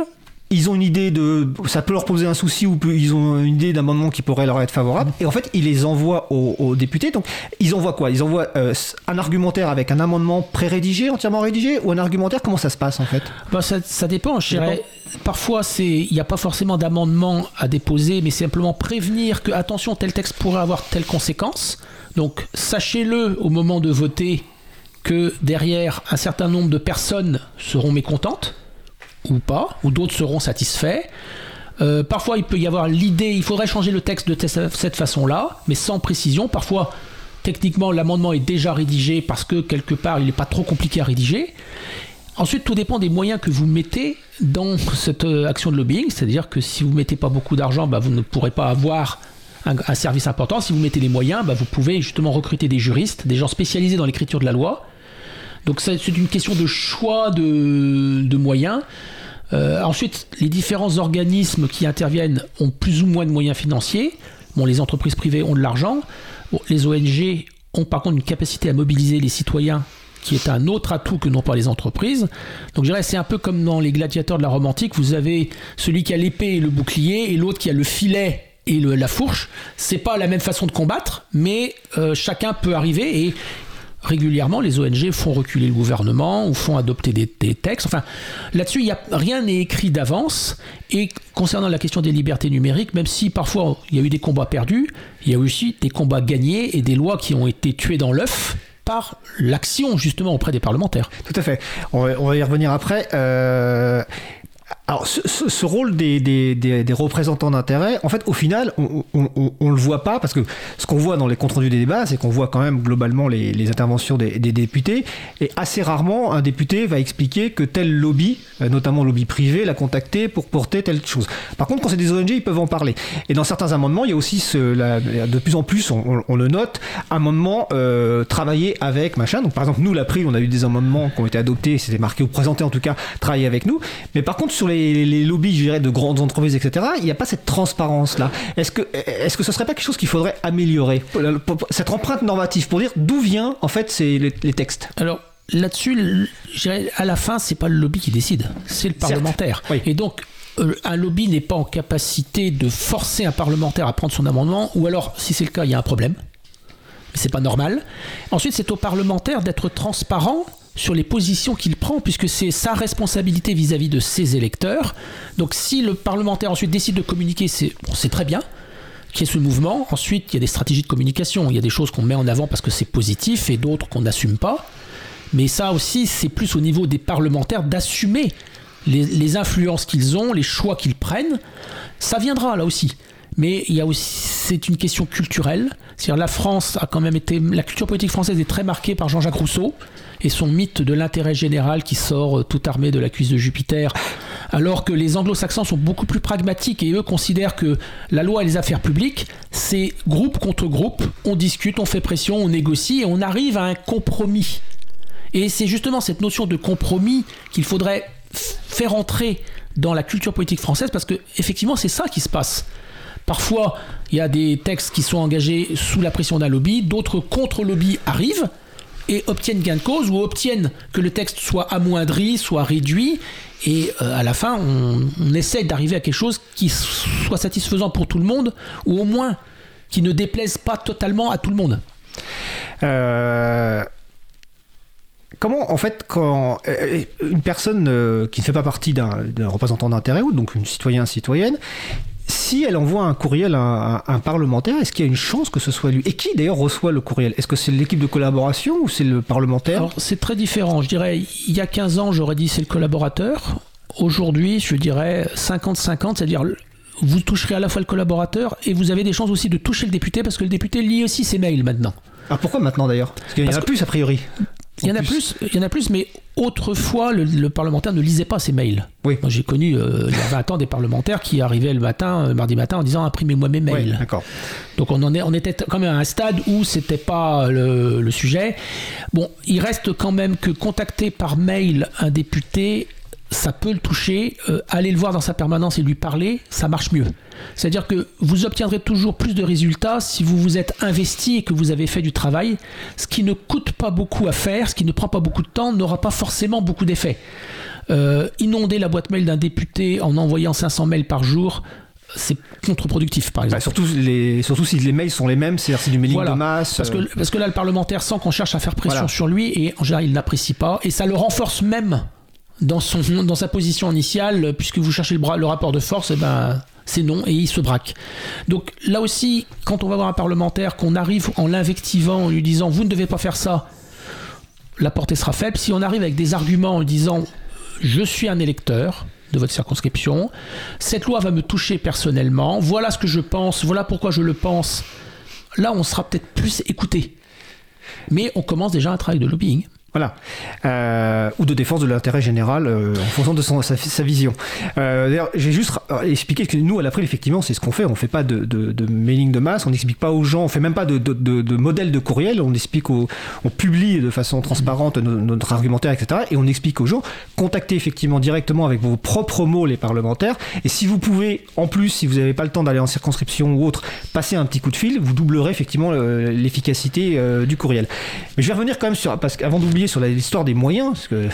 ils ont une idée de. Ça peut leur poser un souci ou ils ont une idée d'amendement qui pourrait leur être favorable. Et en fait, ils les envoient aux, aux députés. Donc, ils envoient quoi? Ils envoient euh, un argumentaire avec un amendement pré-rédigé, entièrement rédigé Ou un argumentaire? Comment ça se passe en fait? Bah, ça, ça, dépend, je dirais. Parfois, il n'y a pas forcément d'amendement à déposer, mais simplement prévenir que, attention, tel texte pourrait avoir telle conséquence. Donc, sachez-le au moment de voter que derrière, un certain nombre de personnes seront mécontentes ou pas, ou d'autres seront satisfaits. Euh, parfois, il peut y avoir l'idée, il faudrait changer le texte de cette façon-là, mais sans précision. Parfois, techniquement, l'amendement est déjà rédigé parce que quelque part, il n'est pas trop compliqué à rédiger. Ensuite, tout dépend des moyens que vous mettez dans cette euh, action de lobbying, c'est-à-dire que si vous ne mettez pas beaucoup d'argent, bah, vous ne pourrez pas avoir un, service important. Si vous mettez les moyens, bah, vous pouvez justement recruter des juristes, des gens spécialisés dans l'écriture de la loi. Donc c'est une question de choix de, moyens. Euh, ensuite, les différents organismes qui interviennent ont plus ou moins de moyens financiers. Bon, les entreprises privées ont de l'argent. Les ONG ont par contre une capacité à mobiliser les citoyens qui est un autre atout que n'ont pas les entreprises. Donc je dirais c'est un peu comme dans les gladiateurs de la Rome antique, vous avez celui qui a l'épée et le bouclier et l'autre qui a le filet et la fourche. C'est pas la même façon de combattre, mais euh, chacun peut arriver et régulièrement, les ONG font reculer le gouvernement ou font adopter des, textes. Enfin, là-dessus, rien n'est écrit d'avance. Et concernant la question des libertés numériques, même si parfois il y a eu des combats perdus, il y a aussi des combats gagnés et des lois qui ont été tuées dans l'œuf par l'action justement auprès des parlementaires. Tout à fait. On va, on va y revenir après. Euh, alors, ce, ce, ce rôle des, des, des, des représentants d'intérêt, en fait, au final, on, on, le voit pas parce que ce qu'on voit dans les comptes rendus des débats, c'est qu'on voit quand même globalement les, les interventions des, députés et assez rarement un député va expliquer que tel lobby, euh, notamment lobby privé, l'a contacté pour porter telle chose. Par contre, quand c'est des ONG, ils peuvent en parler. Et dans certains amendements, il y a aussi ce, la, de plus en plus, on, le note, amendements euh, travailler avec machin. Donc, par exemple, nous, l'April, on a eu des amendements qui ont été adoptés, c'était marqué ou présenté en tout cas, travailler avec nous. Mais par contre, sur les les, les, lobbies, je dirais, de grandes entreprises, etc., il n'y a pas cette transparence-là. Est-ce que, est-ce que ce serait pas quelque chose qu'il faudrait améliorer? Cette empreinte normative pour dire d'où vient, en fait, c'est les, les textes Alors, là-dessus, à la fin, c'est pas le lobby qui décide, c'est le parlementaire. Oui. Et donc, euh, un lobby n'est pas en capacité de forcer un parlementaire à prendre son amendement, ou alors, si c'est le cas, il y a un problème. C'est pas normal. Ensuite, c'est au parlementaire d'être transparent sur les positions qu'il prend, puisque c'est sa responsabilité vis-à-vis -vis de ses électeurs. Donc si le parlementaire ensuite décide de communiquer, c'est très bien qu'il y ait ce mouvement. Ensuite, il y a des stratégies de communication. Il y a des choses qu'on met en avant parce que c'est positif et d'autres qu'on n'assume pas. Mais ça aussi, c'est plus au niveau des parlementaires d'assumer les, les, influences qu'ils ont, les choix qu'ils prennent. Ça viendra là aussi. Mais il y a aussi, c'est une question culturelle. C'est-à-dire la France a quand même été, la culture politique française est très marquée par Jean-Jacques Rousseau et son mythe de l'intérêt général qui sort tout armé de la cuisse de Jupiter, alors que les anglo-saxons sont beaucoup plus pragmatiques et eux considèrent que la loi et les affaires publiques, c'est groupe contre groupe, on discute, on fait pression, on négocie et on arrive à un compromis. Et c'est justement cette notion de compromis qu'il faudrait faire entrer dans la culture politique française parce que effectivement c'est ça qui se passe Parfois, il y a des textes qui sont engagés sous la pression d'un lobby, d'autres contre-lobby arrivent et obtiennent gain de cause ou obtiennent que le texte soit amoindri, soit réduit. Et euh, à la fin, on, on essaie d'arriver à quelque chose qui soit satisfaisant pour tout le monde, ou au moins qui ne déplaise pas totalement à tout le monde. Euh, Comment, en fait, quand euh, une personne qui ne fait pas partie d'un d'un représentant d'intérêt, ou donc une citoyen, citoyenne, si elle envoie un courriel à un, à un parlementaire, est-ce qu'il y a une chance que ce soit lui? Et qui d'ailleurs reçoit le courriel? Est-ce que c'est l'équipe de collaboration ou c'est le parlementaire? Alors, c'est très différent. Je dirais, il y a 15 ans, j'aurais dit c'est le collaborateur. Aujourd'hui, je dirais 50-50, c'est-à-dire vous toucherez à la fois le collaborateur et vous avez des chances aussi de toucher le député parce que le député lit aussi ses mails maintenant. Ah, pourquoi maintenant d'ailleurs? Parce qu'il y en a que- plus a priori. Il y en a plus, il y en a plus, mais autrefois, le, le parlementaire ne lisait pas ses mails. Oui. Moi, j'ai connu euh, il y a 20 ans des parlementaires qui arrivaient le matin, euh, mardi matin, en disant imprimez-moi mes Oui, mails. d'accord. Donc on, en est, on était quand même à un stade où c'était pas le, le sujet. Bon, il reste quand même que contacter par mail un député, ça peut le toucher. Euh, aller le voir dans sa permanence et lui parler, ça marche mieux. C'est-à-dire que vous obtiendrez toujours plus de résultats si vous vous êtes investi et que vous avez fait du travail. Ce qui ne coûte pas beaucoup à faire, ce qui ne prend pas beaucoup de temps, n'aura pas forcément beaucoup d'effet. Euh, inonder la boîte mail d'un député en envoyant 500 mails par jour, c'est contre-productif, par exemple. Bah, surtout, les, surtout si les mails sont les mêmes, c'est-à-dire c'est du mailing Voilà. de masse. Parce euh, que, parce que là, le parlementaire sent qu'on cherche à faire pression Voilà. sur lui et en général, il n'apprécie pas. Et ça le renforce même dans, son, dans sa position initiale, puisque vous cherchez le, rapport de force, et ben, c'est non et il se braque. Donc là aussi, quand on va voir un parlementaire, qu'on arrive en l'invectivant, en lui disant vous ne devez pas faire ça, la portée sera faible. Si on arrive avec des arguments en lui disant je suis un électeur de votre circonscription, cette loi va me toucher personnellement, voilà ce que je pense, voilà pourquoi je le pense, là on sera peut-être plus écouté. Mais on commence déjà un travail de lobbying. Voilà. Euh, ou de défense de l'intérêt général euh, en fonction de sa, vision. Euh, D'ailleurs, j'ai juste euh, expliqué que nous, à l'April, effectivement, c'est ce qu'on fait. On fait pas de, mailing de masse, on n'explique pas aux gens, on fait même pas de, de, modèle de courriel, on explique on publie de façon transparente no- notre argumentaire, etc. Et on explique aux gens, contactez effectivement directement avec vos propres mots les parlementaires. Et si vous pouvez, en plus, si vous n'avez pas le temps d'aller en circonscription ou autre, passer un petit coup de fil, vous doublerez effectivement l'efficacité du courriel. Mais je vais revenir quand même sur, parce qu'avant d'oublier sur l'histoire des moyens, parce que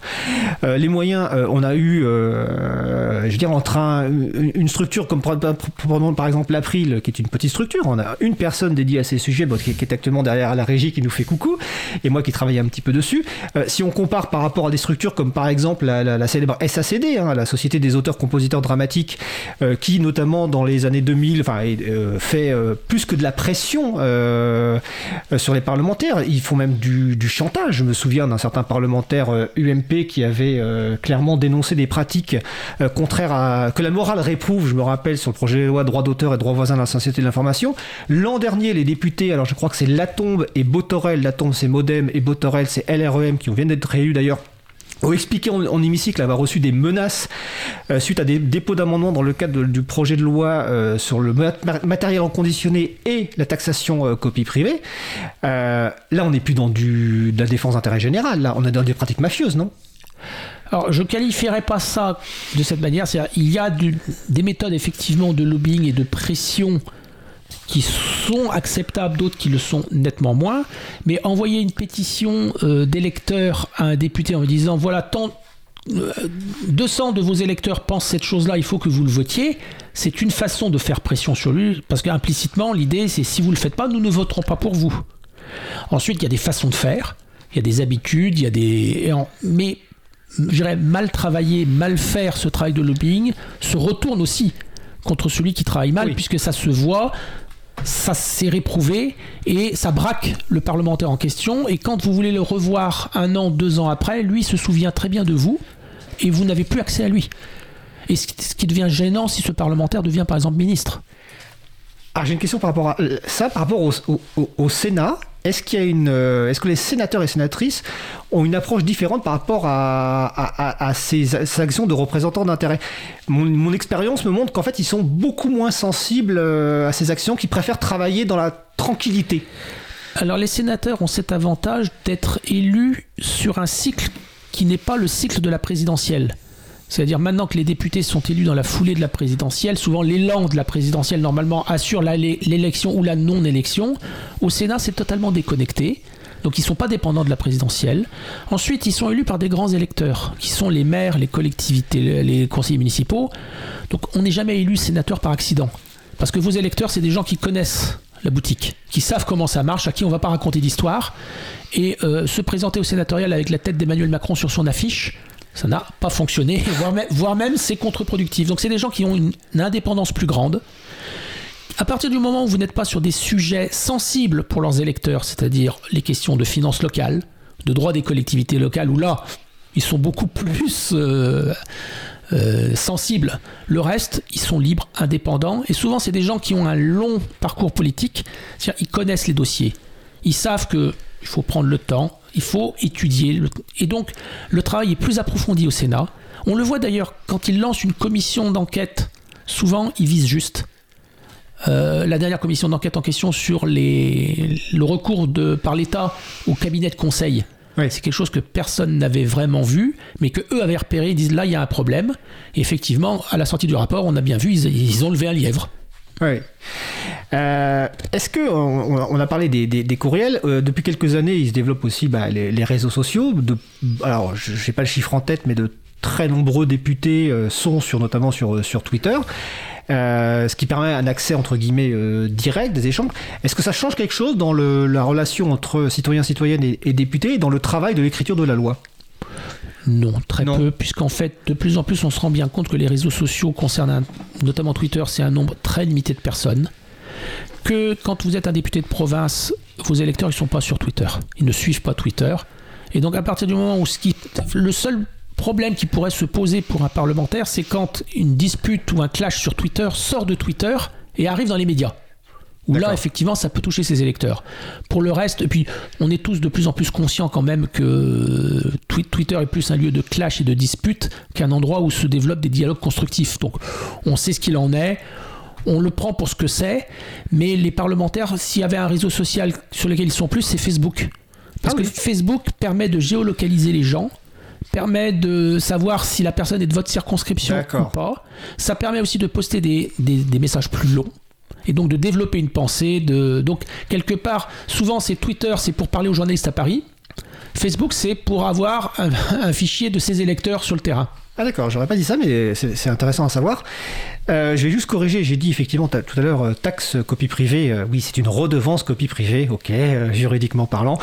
euh, les moyens, euh, on a eu, euh, je veux dire, entre un- une, structure comme par, exemple l'April, qui est une petite structure, on a une personne dédiée à ces sujets, qui, est actuellement derrière la régie, qui nous fait coucou, et moi qui travaille un petit peu dessus. Si on compare par rapport à des structures comme par exemple la, célèbre SACD, hein, la Société des auteurs-compositeurs dramatiques, qui notamment dans les années 2000 enfin, fait plus que de la pression sur les parlementaires. Ils font même du chantage. Je me souviens d'un certain parlementaire euh, UMP qui avait euh, clairement dénoncé des pratiques euh, contraires à que la morale réprouve. Je me rappelle sur le projet de loi droit d'auteur et droit voisin de la société de l'information. L'an dernier, les députés, alors je crois que c'est Latombe et Botorel, Latombe c'est Modem et Botorel c'est LREM qui viennent d'être réélus d'ailleurs ont expliqué en, hémicycle avoir reçu des menaces euh, suite à des dépôts d'amendements dans le cadre du projet de loi euh, sur le mat- matériel reconditionné et la taxation euh, copie privée. Euh, là, on n'est plus dans du, de la défense d'intérêt général, là, on est dans des pratiques mafieuses, non? Alors, je qualifierais pas ça de cette manière. Il y a des méthodes effectivement de lobbying et de pression qui sont acceptables, d'autres qui le sont nettement moins. Mais envoyer une pétition euh, d'électeurs à un député en lui disant voilà, tant, euh, 200 de vos électeurs pensent cette chose-là, il faut que vous le votiez, c'est une façon de faire pression sur lui, parce qu'implicitement, l'idée, c'est si vous le faites pas, nous ne voterons pas pour vous. Ensuite, il y a des façons de faire, il y a des habitudes, il y a des. Mais je dirais, mal travailler, mal faire ce travail de lobbying se retourne aussi contre celui qui travaille mal, Oui. puisque ça se voit, ça s'est réprouvé et ça braque le parlementaire en question. Et quand vous voulez le revoir un an, deux ans après, lui se souvient très bien de vous et vous n'avez plus accès à lui. Et ce qui devient gênant si ce parlementaire devient par exemple ministre. Ah, j'ai une question par rapport à euh, ça, par rapport au- au- au Sénat. Est-ce qu'il y a une, euh, est-ce que les sénateurs et sénatrices ont une approche différente par rapport à, ces actions de représentants d'intérêt? Mon, mon expérience me montre qu'en fait, ils sont beaucoup moins sensibles euh, à ces actions, qu'ils préfèrent travailler dans la tranquillité. Alors les sénateurs ont cet avantage d'être élus sur un cycle qui n'est pas le cycle de la présidentielle. C'est-à-dire maintenant que les députés sont élus dans la foulée de la présidentielle, souvent l'élan de la présidentielle normalement assure l'élection ou la non-élection. Au Sénat, c'est totalement déconnecté. Donc ils ne sont pas dépendants de la présidentielle. Ensuite, ils sont élus par des grands électeurs, qui sont les maires, les collectivités, les conseillers municipaux. Donc on n'est jamais élu sénateur par accident. Parce que vos électeurs, c'est des gens qui connaissent la boutique, qui savent comment ça marche, à qui on ne va pas raconter d'histoire. Et euh, se présenter au sénatorial avec la tête d'Emmanuel Macron sur son affiche, ça n'a pas fonctionné, voire même, c'est contre-productif. Donc c'est des gens qui ont une, indépendance plus grande. À partir du moment où vous n'êtes pas sur des sujets sensibles pour leurs électeurs, c'est-à-dire les questions de finances locales, de droit des collectivités locales, où là, ils sont beaucoup plus euh, euh, sensibles. Le reste, ils sont libres, indépendants, et souvent c'est des gens qui ont un long parcours politique, c'est-à-dire ils connaissent les dossiers, ils savent que il faut prendre le temps, il faut étudier. Et donc, le travail est plus approfondi au Sénat. On le voit d'ailleurs quand il lance une commission d'enquête, souvent il vise juste. Euh, la dernière commission d'enquête en question sur les, le recours de, par l'État au cabinet de conseil. C'est quelque chose que personne n'avait vraiment vu, mais que eux avaient repéré. Ils disent là, il y a un problème. Et effectivement, à la sortie du rapport, on a bien vu, ils ont levé un lièvre. Oui. Euh, est-ce que on, a parlé des, courriels euh, depuis quelques années, il se développent aussi bah, les, réseaux sociaux. Alors, je n'ai pas le chiffre en tête, mais de très nombreux députés euh, sont sur notamment sur Twitter. ce qui permet un accès entre guillemets direct des échanges. Est-ce que ça change quelque chose dans la relation entre citoyens, citoyennes et, et députés et dans le travail de l'écriture de la loi? Non, très peu, puisqu'en fait, de plus en plus, on se rend bien compte que les réseaux sociaux concernent, notamment Twitter, c'est un nombre très limité de personnes. Que quand vous êtes un député de province, vos électeurs, ils ne sont pas sur Twitter. Ils ne suivent pas Twitter. Et donc, à partir du moment où ce qui, le seul problème qui pourrait se poser pour un parlementaire, c'est quand une dispute ou un clash sur Twitter sort de Twitter et arrive dans les médias où là, effectivement, ça peut toucher ses électeurs. Pour le reste, et puis on est tous de plus en plus conscients quand même que Twitter est plus un lieu de clash et de dispute qu'un endroit où se développent des dialogues constructifs. Donc on sait ce qu'il en est. On le prend pour ce que c'est, mais les parlementaires, s'il y avait un réseau social sur lequel ils sont plus, c'est Facebook. Parce ah que Facebook permet de géolocaliser les gens, permet de savoir si la personne est de votre circonscription ou pas. Ça permet aussi de poster des, des messages plus longs et donc de développer une pensée. De... Donc, quelque part, souvent, c'est Twitter, c'est pour parler aux journalistes à Paris. Facebook, c'est pour avoir un, fichier de ses électeurs sur le terrain. Ah d'accord, j'aurais pas dit ça, mais c'est intéressant à savoir. Euh, je vais juste corriger, j'ai dit effectivement tout à l'heure euh, taxe copie privée, euh, oui c'est une redevance copie privée, ok, juridiquement parlant.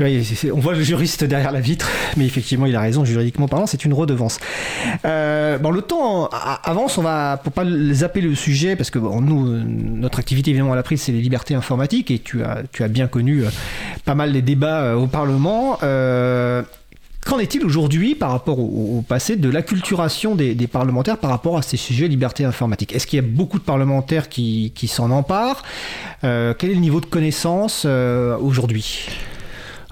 on voit le juriste derrière la vitre, mais effectivement il a raison, juridiquement parlant c'est une redevance. bon le temps avance, on va, pour pas zapper le sujet, parce que nous, notre activité évidemment à la prise c'est les libertés informatiques, et tu as, tu as bien connu pas mal les débats au Parlement. Qu'en est-il aujourd'hui par rapport au, passé de l'acculturation des, parlementaires par rapport à ces sujets liberté informatique? Est-ce qu'il y a beaucoup de parlementaires qui, s'en emparent? Euh, Quel est le niveau de connaissance euh, aujourd'hui?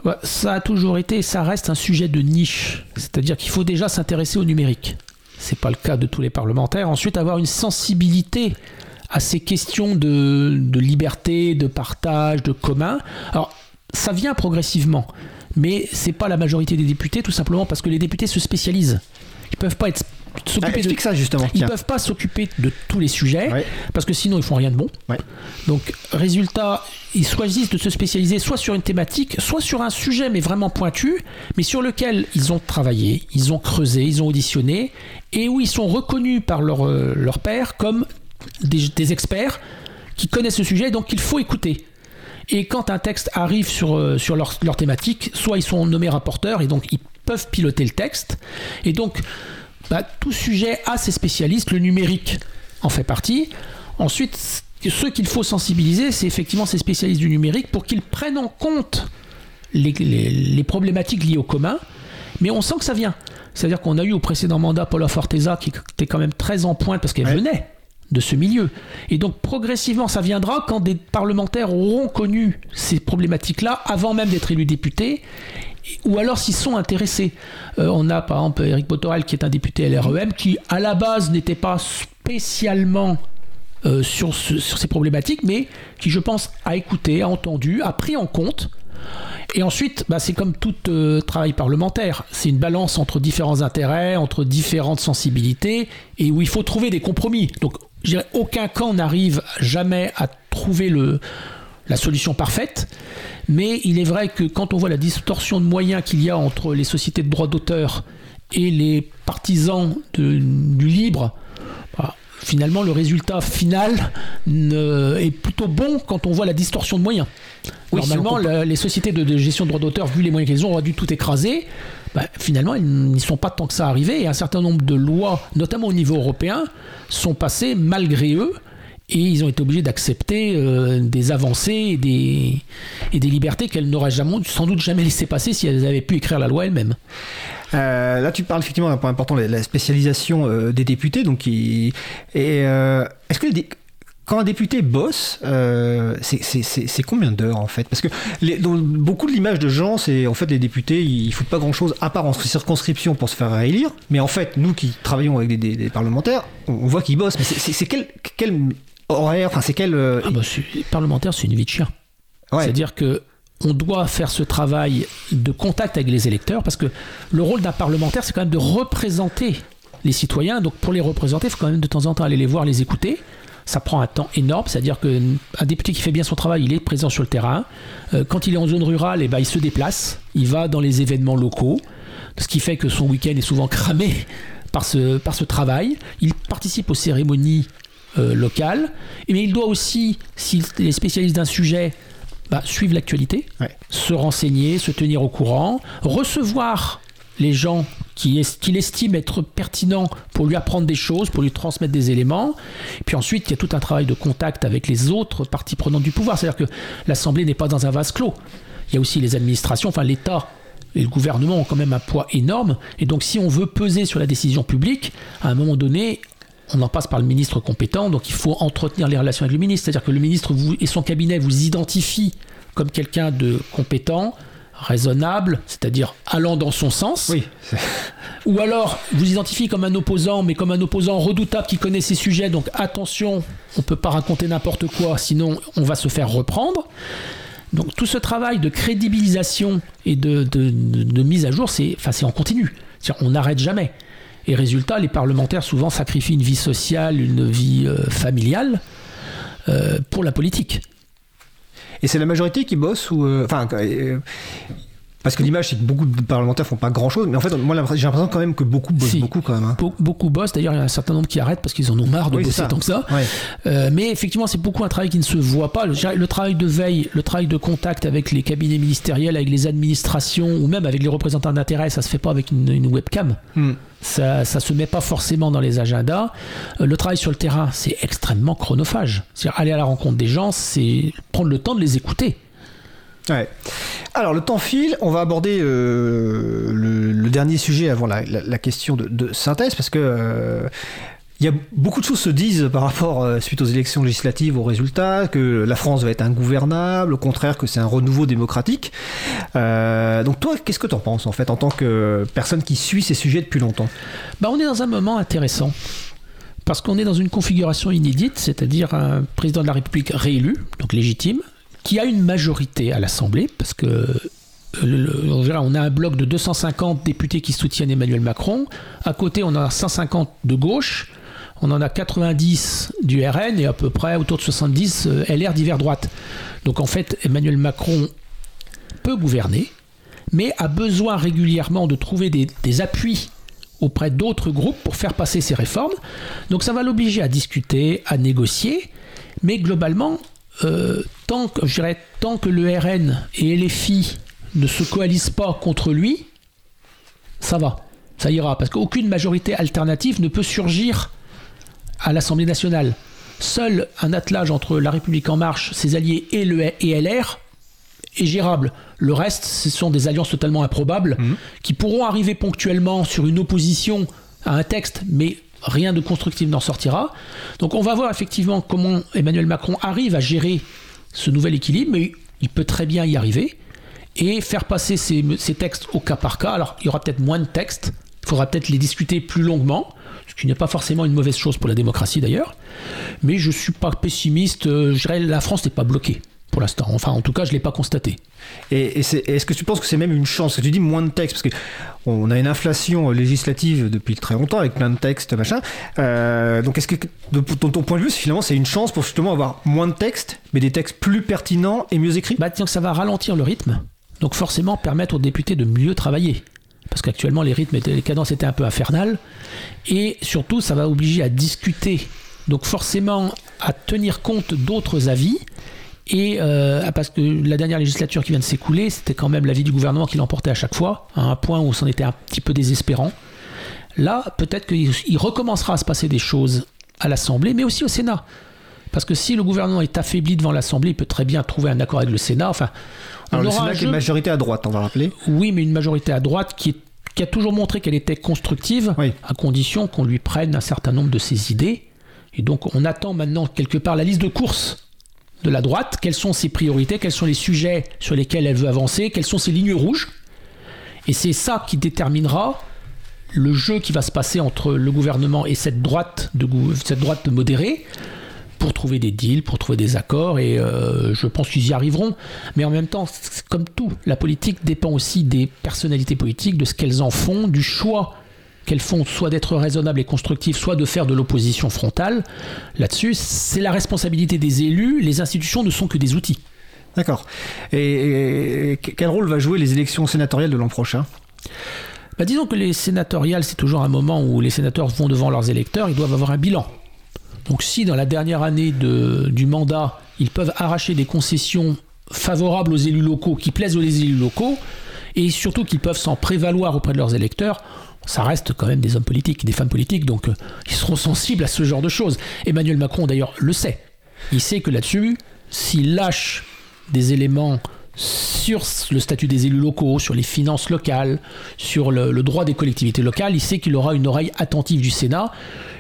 Bah, Ça a toujours été et ça reste un sujet de niche. C'est-à-dire qu'il faut déjà s'intéresser au numérique. Ce n'est pas le cas de tous les parlementaires. Ensuite, avoir une sensibilité à ces questions de, de liberté, de partage, de commun. Alors, ça vient progressivement mais c'est pas la majorité des députés, tout simplement parce que les députés se spécialisent. Ils peuvent pas être ah, de ça justement. Ils peuvent pas s'occuper de tous les sujets parce que sinon ils font rien de bon. Donc résultat, ils choisissent de se spécialiser soit sur une thématique, soit sur un sujet mais vraiment pointu, mais sur lequel ils ont travaillé, ils ont creusé, ils ont auditionné et où ils sont reconnus par leur, euh, leur père comme des, des experts qui connaissent ce sujet, donc il faut écouter. Et quand un texte arrive sur, euh, sur leur, leur, thématique, soit ils sont nommés rapporteurs et donc ils peuvent piloter le texte. Et donc, bah, tout sujet a ses spécialistes, le numérique en fait partie. Ensuite, ce qu'il faut sensibiliser, c'est effectivement ces spécialistes du numérique pour qu'ils prennent en compte les, les, problématiques liées au commun. Mais on sent que ça vient. C'est-à-dire qu'on a eu au précédent mandat Paula Forteza qui était quand même très en pointe parce qu'elle venait de ce milieu. Et donc progressivement, ça viendra quand des parlementaires auront connu ces problématiques-là avant même d'être élus députés, ou alors s'ils sont intéressés. Euh, on a par exemple Eric Botorel qui est un député LREM qui à la base n'était pas spécialement euh, sur, ces problématiques, mais qui je pense a écouté, a entendu, a pris en compte Et ensuite, bah, c'est comme tout euh, travail parlementaire. C'est une balance entre différents intérêts, entre différentes sensibilités, et où il faut trouver des compromis. Donc, je dirais, aucun camp n'arrive jamais à trouver le, la solution parfaite. Mais il est vrai que quand on voit la distorsion de moyens qu'il y a entre les sociétés de droits d'auteur et les partisans du libre, bah, finalement le résultat final est plutôt bon quand on voit la distorsion de moyens. Normalement, les sociétés de, gestion de droits d'auteur, vu les moyens qu'elles ont, auraient dû tout écraser. Bah, finalement, ils n'y sont pas tant que ça arrivés et un certain nombre de lois, notamment au niveau européen, sont passées malgré eux et ils ont été obligés d'accepter euh, des avancées et des, libertés qu'elles n'auraient sans doute jamais laissé passer si elles avaient pu écrire la loi elles-mêmes. Euh, là, tu parles effectivement d'un point important, la spécialisation euh, des députés. Donc, est-ce que quand un député bosse, c'est combien d'heures en fait? Parce que dans beaucoup de l'image de gens, c'est en fait les députés, ils, ne foutent pas grand-chose à part en circonscription pour se faire réélire. Mais en fait, nous qui travaillons avec des, parlementaires, on, voit qu'ils bossent. Mais c'est quel, quel horaire Enfin, c'est quel. Euh, ah bah, parlementaire, c'est une vie de chien. C'est-à-dire que on doit faire ce travail de contact avec les électeurs parce que le rôle d'un parlementaire, c'est quand même de représenter les citoyens. Donc, pour les représenter, il faut quand même de temps en temps aller les voir, les écouter. Ça prend un temps énorme, c'est-à-dire qu'un député qui fait bien son travail, il est présent sur le terrain. Euh, quand il est en zone rurale, et eh ben, il se déplace, il va dans les événements locaux, ce qui fait que son week-end est souvent cramé par ce, par ce travail. Il participe aux cérémonies euh, local. Mais il doit aussi, s'il est spécialiste d'un sujet, bah, suivre l'actualité, se renseigner, se tenir au courant, recevoir les gens qu'il estime être pertinents pour lui apprendre des choses, pour lui transmettre des éléments. Puis ensuite, il y a tout un travail de contact avec les autres parties prenantes du pouvoir. C'est-à-dire que l'Assemblée n'est pas dans un vase clos. Il y a aussi les administrations, enfin l'État et le gouvernement ont quand même un poids énorme. Et donc si on veut peser sur la décision publique, à un moment donné, on en passe par le ministre compétent, donc il faut entretenir les relations avec le ministre. C'est-à-dire que le ministre vous, et son cabinet vous identifient comme quelqu'un de compétent, raisonnable, c'est-à-dire allant dans son sens. Oui. Ou alors vous identifie comme un opposant, mais comme un opposant redoutable qui connaît ses sujets, donc attention, on ne peut pas raconter n'importe quoi, sinon on va se faire reprendre. Donc tout ce travail de crédibilisation et de, de mise à jour, c'est en continu. On n'arrête jamais. Et résultat, les parlementaires souvent sacrifient une vie sociale, une vie euh, familiale euh, pour la politique. Et c'est la majorité qui bosse ou euh, enfin parce que l'image, c'est que beaucoup de parlementaires font pas grand chose, mais en fait, moi, j'ai l'impression quand même que beaucoup bossent beaucoup quand même. Hein. beaucoup bossent. D'ailleurs, il y a un certain nombre qui arrêtent parce qu'ils en ont marre de bosser tant que ça. Euh, mais effectivement, c'est beaucoup un travail qui ne se voit pas. Le, travail de veille, le travail de contact avec les cabinets ministériels, avec les administrations ou même avec les représentants d'intérêt, ça se fait pas avec une, webcam. Hmm. Ça, ça se met pas forcément dans les agendas. Euh, le travail sur le terrain, c'est extrêmement chronophage. C'est-à-dire aller à la rencontre des gens, c'est prendre le temps de les écouter. Alors le temps file, on va aborder euh, le, dernier sujet avant la, question de, synthèse parce que euh, y a beaucoup de choses se disent par rapport euh, suite aux élections législatives, aux résultats, que la France va être ingouvernable, au contraire que c'est un renouveau démocratique. donc toi, qu'est-ce que tu en penses en fait en tant que personne qui suit ces sujets depuis longtemps? Bah, on est dans un moment intéressant parce qu'on est dans une configuration inédite, c'est-à-dire un président de la République réélu, donc légitime, qui a une majorité à l'Assemblée, parce que euh, on a un bloc de 250 députés qui soutiennent Emmanuel Macron. À côté, on a 150 de gauche. On en a 90 du RN et à peu près autour de 70 euh, LR divers droite. Donc en fait, Emmanuel Macron peut gouverner, mais a besoin régulièrement de trouver des appuis auprès d'autres groupes pour faire passer ses réformes. Donc ça va l'obliger à discuter, à négocier, mais globalement, euh, tant, que, je dirais, tant que le RN et LFI ne se coalisent pas contre lui, ça va, ça ira, parce qu'aucune majorité alternative ne peut surgir à l'Assemblée nationale. Seul un attelage entre La République en marche, ses alliés et, le, et LR est gérable. Le reste, ce sont des alliances totalement improbables mmh. qui pourront arriver ponctuellement sur une opposition à un texte, mais rien de constructif n'en sortira. Donc on va voir effectivement comment Emmanuel Macron arrive à gérer ce nouvel équilibre, mais il peut très bien y arriver et faire passer ces, textes au cas par cas. Alors il y aura peut-être moins de textes, il faudra peut-être les discuter plus longuement, ce qui n'est pas forcément une mauvaise chose pour la démocratie d'ailleurs, mais je ne suis pas pessimiste, dirais la France n'est pas bloquée pour l'instant. Enfin, en tout cas, je ne l'ai pas constaté. Et, est-ce que tu penses que c'est même une chance? Que tu dis moins de textes Parce qu'on a une inflation législative depuis très longtemps avec plein de textes, machin. Euh, donc, est-ce que, de ton, ton, point de vue, finalement, c'est une chance pour justement avoir moins de textes, mais des textes plus pertinents et mieux écrits? Bah, tiens, ça va ralentir le rythme. Donc, forcément, permettre aux députés de mieux travailler parce qu'actuellement les rythmes et les cadences étaient un peu infernales, et surtout ça va obliger à discuter, donc forcément à tenir compte d'autres avis, et euh, parce que la dernière législature qui vient de s'écouler, c'était quand même l'avis du gouvernement qui l'emportait à chaque fois, à un point où c'en était un petit peu désespérant. Là, peut-être qu'il recommencera à se passer des choses à l'Assemblée, mais aussi au Sénat. Parce que si le gouvernement est affaibli devant l'Assemblée, il peut très bien trouver un accord avec le Sénat. Enfin, on Alors, le Sénat une majorité à droite, on va rappeler. Oui, mais une majorité à droite qui, a toujours montré qu'elle était constructive, à condition qu'on lui prenne un certain nombre de ses idées. Et donc, on attend maintenant quelque part la liste de courses de la droite, quelles sont ses priorités, quels sont les sujets sur lesquels elle veut avancer, quelles sont ses lignes rouges. Et c'est ça qui déterminera le jeu qui va se passer entre le gouvernement et cette droite, de, cette droite modérée pour trouver des deals, pour trouver des accords, et euh, je pense qu'ils y arriveront. Mais en même temps, comme tout, la politique dépend aussi des personnalités politiques, de ce qu'elles en font, du choix qu'elles font soit d'être raisonnables et constructives, soit de faire de l'opposition frontale. Là-dessus, c'est la responsabilité des élus. Les institutions ne sont que des outils. D'accord. Et, quel rôle va jouer les élections sénatoriales de l'an prochain? Bah, Disons que les sénatoriales, c'est toujours un moment où les sénateurs vont devant leurs électeurs, ils doivent avoir un bilan. Donc si dans la dernière année de, du mandat, ils peuvent arracher des concessions favorables aux élus locaux, qui plaisent aux élus locaux, et surtout qu'ils peuvent s'en prévaloir auprès de leurs électeurs, ça reste quand même des hommes politiques, des femmes politiques, donc euh, ils seront sensibles à ce genre de choses. Emmanuel Macron d'ailleurs le sait. Il sait que là-dessus, s'il lâche des éléments sur le statut des élus locaux, sur les finances locales, sur le, droit des collectivités locales, il sait qu'il aura une oreille attentive du Sénat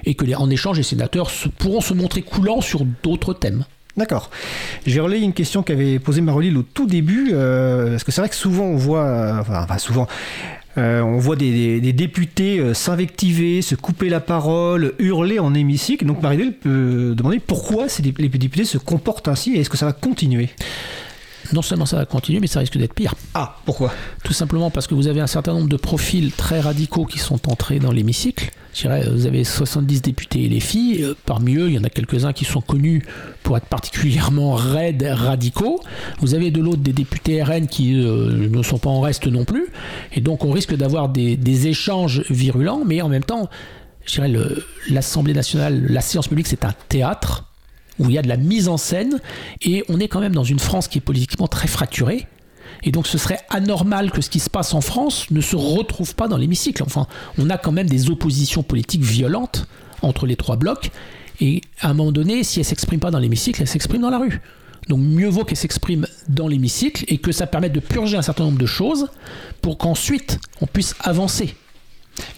et que en échange les sénateurs pourront se montrer coulants sur d'autres thèmes. D'accord. J'ai relayé une question qu'avait posée Marolil au tout début, euh, parce que c'est vrai que souvent on voit, euh, enfin, souvent, euh, on voit des, députés euh, s'invectiver, se couper la parole, hurler en hémicycle. Donc Marie peut demander pourquoi ces, les députés se comportent ainsi et est-ce que ça va continuer? Non seulement ça va continuer, mais ça risque d'être pire. Ah, pourquoi? Tout simplement parce que vous avez un certain nombre de profils très radicaux qui sont entrés dans l'hémicycle. Je dirais, vous avez 70 députés et les filles. Euh, parmi eux, il y en a quelques-uns qui sont connus pour être particulièrement raides, radicaux. Vous avez de l'autre des députés RN qui euh, ne sont pas en reste non plus. Et donc, on risque d'avoir des, des échanges virulents, mais en même temps, je dirais, l'Assemblée nationale, la séance publique, c'est un théâtre où il y a de la mise en scène, et on est quand même dans une France qui est politiquement très fracturée. Et donc ce serait anormal que ce qui se passe en France ne se retrouve pas dans l'hémicycle. Enfin, on a quand même des oppositions politiques violentes entre les trois blocs. Et à un moment donné, si elles ne s'expriment pas dans l'hémicycle, elles s'expriment dans la rue. Donc mieux vaut qu'elles s'expriment dans l'hémicycle et que ça permette de purger un certain nombre de choses pour qu'ensuite on puisse avancer.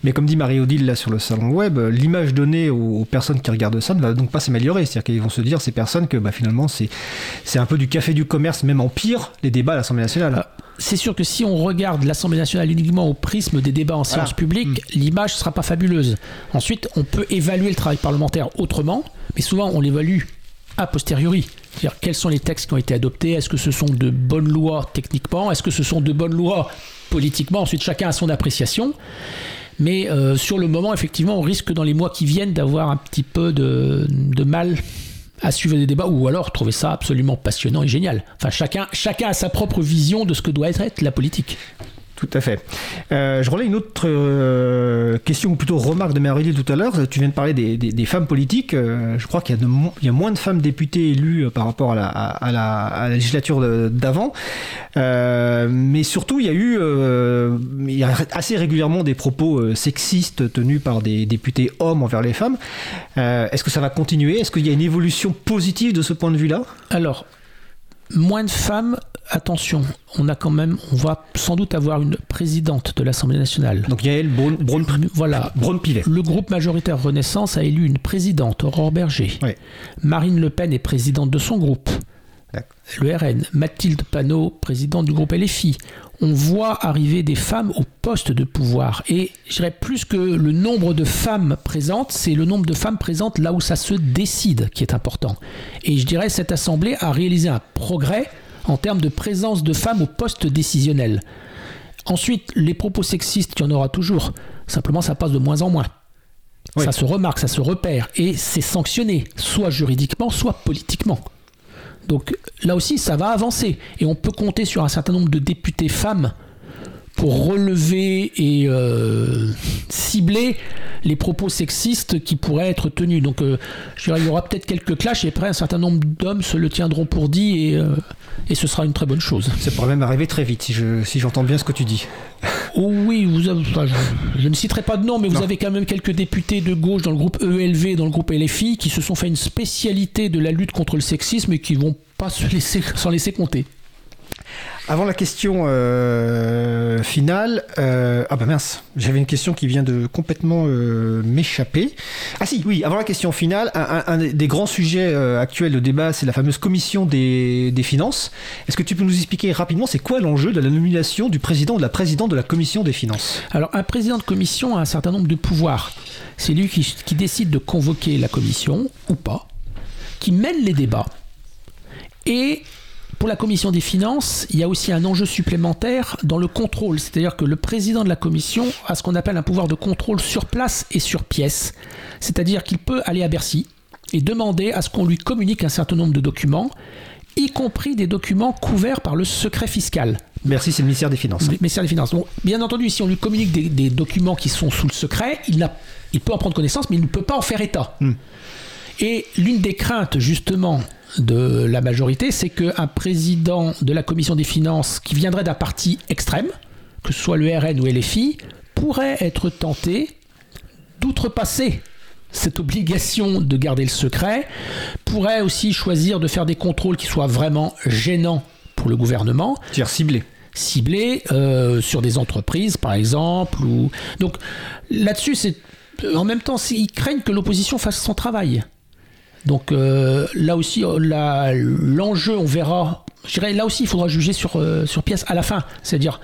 Mais comme dit Marie-Odile là sur le salon web, l'image donnée aux, personnes qui regardent ça ne va donc pas s'améliorer. C'est-à-dire qu'ils vont se dire, ces personnes, que bah, finalement c'est, c'est un peu du café du commerce, même en pire, les débats à l'Assemblée nationale. Ah, c'est sûr que si on regarde l'Assemblée nationale uniquement au prisme des débats en séance publique, hmm. l'image ne sera pas fabuleuse. Ensuite, on peut évaluer le travail parlementaire autrement, mais souvent on l'évalue a posteriori. C'est-à-dire quels sont les textes qui ont été adoptés, est-ce que ce sont de bonnes lois techniquement, est-ce que ce sont de bonnes lois politiquement, ensuite chacun a son appréciation. Mais euh, sur le moment, effectivement, on risque dans les mois qui viennent d'avoir un petit peu de, de, mal à suivre des débats ou alors trouver ça absolument passionnant et génial. Enfin, chacun, chacun a sa propre vision de ce que doit être la politique. Tout à fait. Euh, je relais une autre euh, question, ou plutôt remarque de Marie tout à l'heure. Tu viens de parler des, femmes politiques. Euh, je crois qu'il y, a moins de femmes députées élues par rapport à la, législature d'avant. mais surtout, il y a eu assez régulièrement des propos sexistes tenus par des députés hommes envers les femmes. Est-ce que ça va continuer? Est-ce qu'il y a une évolution positive de ce point de vue-là? Alors, moins de femmes, attention, on a quand même, on va sans doute avoir une présidente de l'Assemblée nationale. Donc Yael Braun, voilà, Braun-Pivet. Le groupe majoritaire Renaissance a élu une présidente, Aurore Berger. Marine Le Pen est présidente de son groupe. Le RN, Mathilde Panot, présidente du groupe LFI. On voit arriver des femmes au poste de pouvoir. Et je dirais plus que le nombre de femmes présentes, c'est le nombre de femmes présentes là où ça se décide qui est important. Et je dirais cette assemblée a réalisé un progrès en termes de présence de femmes au poste décisionnel. Ensuite, les propos sexistes, il y en aura toujours. Simplement, ça passe de moins en moins. Ça se remarque, ça se repère. Et c'est sanctionné, soit juridiquement, soit politiquement. Donc là aussi, ça va avancer. Et on peut compter sur un certain nombre de députés femmes pour relever et euh, cibler les propos sexistes qui pourraient être tenus. Donc euh, je dirais, il y aura peut-être quelques clashs et après un certain nombre d'hommes se le tiendront pour dit et, euh, et ce sera une très bonne chose. Ça pourrait même arriver très vite si, je, si j'entends bien ce que tu dis. Oh oui, vous je, ne citerai pas de nom, mais vous avez quand même quelques députés de gauche dans le groupe ELV, dans le groupe LFI, qui se sont fait une spécialité de la lutte contre le sexisme et qui vont pas se laisser, s'en laisser compter. Avant la question euh, finale, euh, ah bah mince, j'avais une question qui vient de complètement euh, m'échapper. Ah si, oui, avant la question finale, un, des grands sujets actuels de débat, c'est la fameuse commission des, finances. Est-ce que tu peux nous expliquer rapidement, c'est quoi l'enjeu de la nomination du président ou de la présidente de la commission des finances? Alors, un président de commission a un certain nombre de pouvoirs. C'est lui qui décide de convoquer la commission ou pas, qui mène les débats et pour la commission des finances, il y a aussi un enjeu supplémentaire dans le contrôle, c'est-à-dire que le président de la commission a ce qu'on appelle un pouvoir de contrôle sur place et sur pièce, c'est-à-dire qu'il peut aller à Bercy et demander à ce qu'on lui communique un certain nombre de documents, y compris des documents couverts par le secret fiscal. Merci, c'est le ministère des Finances. Le ministère des Finances. bien entendu, si on lui communique des, documents qui sont sous le secret, il, il, peut en prendre connaissance, mais il ne peut pas en faire état. Hmm. Et l'une des craintes, justement, de la majorité, c'est qu'un président de la commission des finances qui viendrait d'un parti extrême, que ce soit le RN ou LFI, pourrait être tenté d'outrepasser cette obligation de garder le secret, pourrait aussi choisir de faire des contrôles qui soient vraiment gênants pour le gouvernement. C'est-à-dire ciblés ciblés euh, sur des entreprises, par exemple. Ou... Donc là-dessus, c'est en même temps, ils craignent que l'opposition fasse son travail. Donc euh, là aussi, euh, l'enjeu, on verra. Je dirais, là aussi, il faudra juger sur, euh, sur pièce à la fin. C'est-à-dire,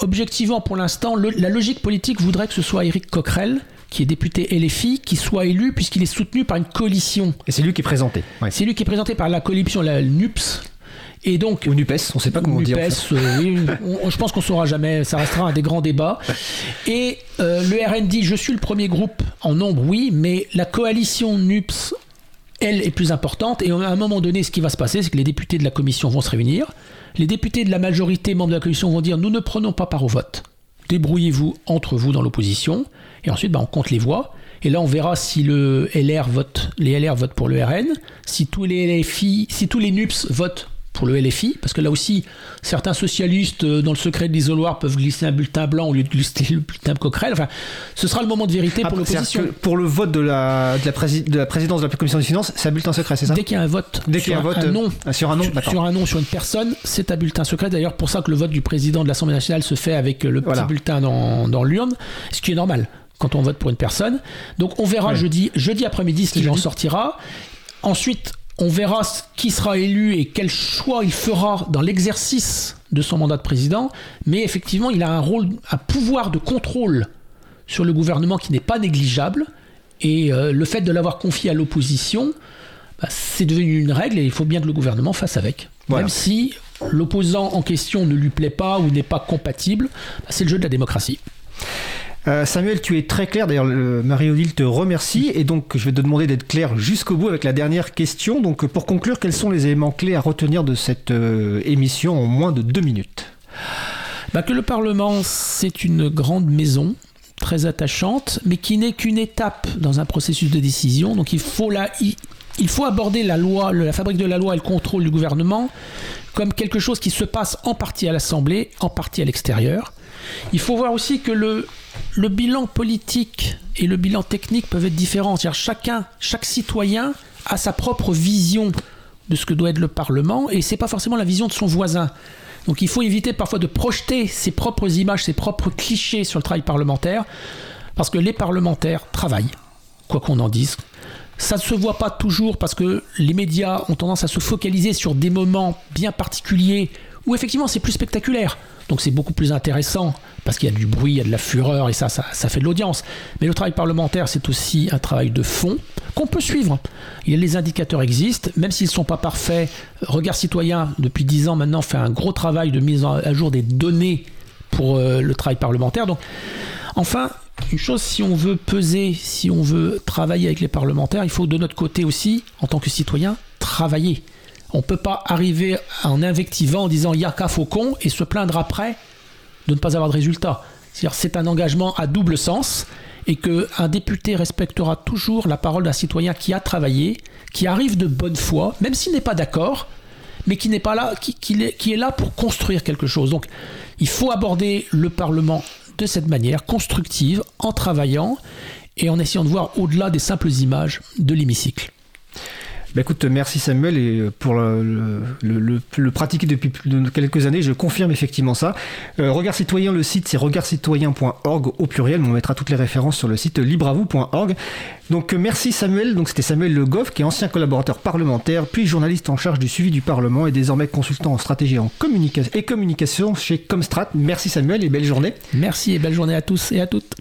objectivement, pour l'instant, la logique politique voudrait que ce soit Éric Coquerel qui est député LFI, qui soit élu puisqu'il est soutenu par une coalition. Et c'est lui qui est présenté. C'est lui qui est présenté par la coalition, la NUPS, et donc, Ou NUPES, on ne sait pas comment dire. NUPES, je pense qu'on ne saura jamais, ça restera un des grands débats. Et euh, le RN dit Je suis le premier groupe en nombre, oui, mais la coalition NUPS, elle, est plus importante. Et à un moment donné, ce qui va se passer, c'est que les députés de la commission vont se réunir. Les députés de la majorité, membres de la commission, vont dire Nous ne prenons pas part au vote. Débrouillez-vous entre vous dans l'opposition. Et ensuite, bah, on compte les voix. Et là, on verra si le LR vote, les LR votent pour le RN, si tous les LFI, si tous les NUPS votent pour le LFI, parce que là aussi, certains socialistes, euh, dans le secret de l'isoloir, peuvent glisser un bulletin blanc au lieu de glisser le bulletin Coquerel. Enfin, ce sera le moment de vérité pour l'opposition. Pour le vote de la, de, la de la présidence de la commission des finances, c'est un bulletin secret, c'est ça? Dès qu'il y a un vote, Dès un, vote nom, euh, sur un nom, sur, un nom, sur une personne, c'est un bulletin secret. D'ailleurs, pour ça que le vote du président de l'Assemblée nationale se fait avec le petit bulletin dans, dans l'urne, ce qui est normal quand on vote pour une personne. Donc on verra jeudi, jeudi après-midi ce qu'il en sortira. Ensuite, on verra qui sera élu et quel choix il fera dans l'exercice de son mandat de président, mais effectivement, il a un rôle, un pouvoir de contrôle sur le gouvernement qui n'est pas négligeable, et euh, le fait de l'avoir confié à l'opposition, bah, c'est devenu une règle et il faut bien que le gouvernement fasse avec. Même si l'opposant en question ne lui plaît pas ou n'est pas compatible, bah, c'est le jeu de la démocratie. Euh, Samuel, tu es très clair. D'ailleurs, Marie-Odile te remercie. Et donc, je vais te demander d'être clair jusqu'au bout avec la dernière question. Donc, pour conclure, quels sont les éléments clés à retenir de cette euh, émission en moins de deux minutes? Bah, Que le Parlement, c'est une grande maison très attachante, mais qui n'est qu'une étape dans un processus de décision. Donc, il faut, la, il faut aborder la loi, la fabrique de la loi et le contrôle du gouvernement comme quelque chose qui se passe en partie à l'Assemblée, en partie à l'extérieur. Il faut voir aussi que le, bilan politique et le bilan technique peuvent être différents. C'est-à-dire chacun, chaque citoyen a sa propre vision de ce que doit être le Parlement et c'est pas forcément la vision de son voisin. Donc il faut éviter parfois de projeter ses propres images, ses propres clichés sur le travail parlementaire parce que les parlementaires travaillent, quoi qu'on en dise. Ça ne se voit pas toujours parce que les médias ont tendance à se focaliser sur des moments bien particuliers où effectivement c'est plus spectaculaire. Donc c'est beaucoup plus intéressant parce qu'il y a du bruit, il y a de la fureur et ça, ça, fait de l'audience. Mais le travail parlementaire, c'est aussi un travail de fond qu'on peut suivre. les indicateurs existent, même s'ils ne sont pas parfaits. Regard citoyen, depuis 10 ans maintenant, fait un gros travail de mise à jour des données pour euh, le travail parlementaire. Donc, enfin, une chose, si on veut peser, si on veut travailler avec les parlementaires, il faut de notre côté aussi, en tant que citoyen, travailler. On ne peut pas arriver en invectivant en disant Yaka Faucon et se plaindre après de ne pas avoir de résultat. C'est un engagement à double sens et qu'un député respectera toujours la parole d'un citoyen qui a travaillé, qui arrive de bonne foi, même s'il n'est pas d'accord, mais qui n'est pas là, qui, est, qui est là pour construire quelque chose. Donc il faut aborder le Parlement de cette manière, constructive, en travaillant et en essayant de voir au-delà des simples images de l'hémicycle. Bah écoute, merci Samuel et pour le, le, pratiquer depuis quelques années, je confirme effectivement ça. Euh, Regard Citoyen, le site c'est regardcitoyen.org au pluriel, on mettra toutes les références sur le site libravou.org. Donc euh, merci Samuel, donc c'était Samuel Le Goff qui est ancien collaborateur parlementaire, puis journaliste en charge du suivi du Parlement et désormais consultant en stratégie en et communication chez Comstrat. Merci Samuel et belle journée. Merci et belle journée à tous et à toutes.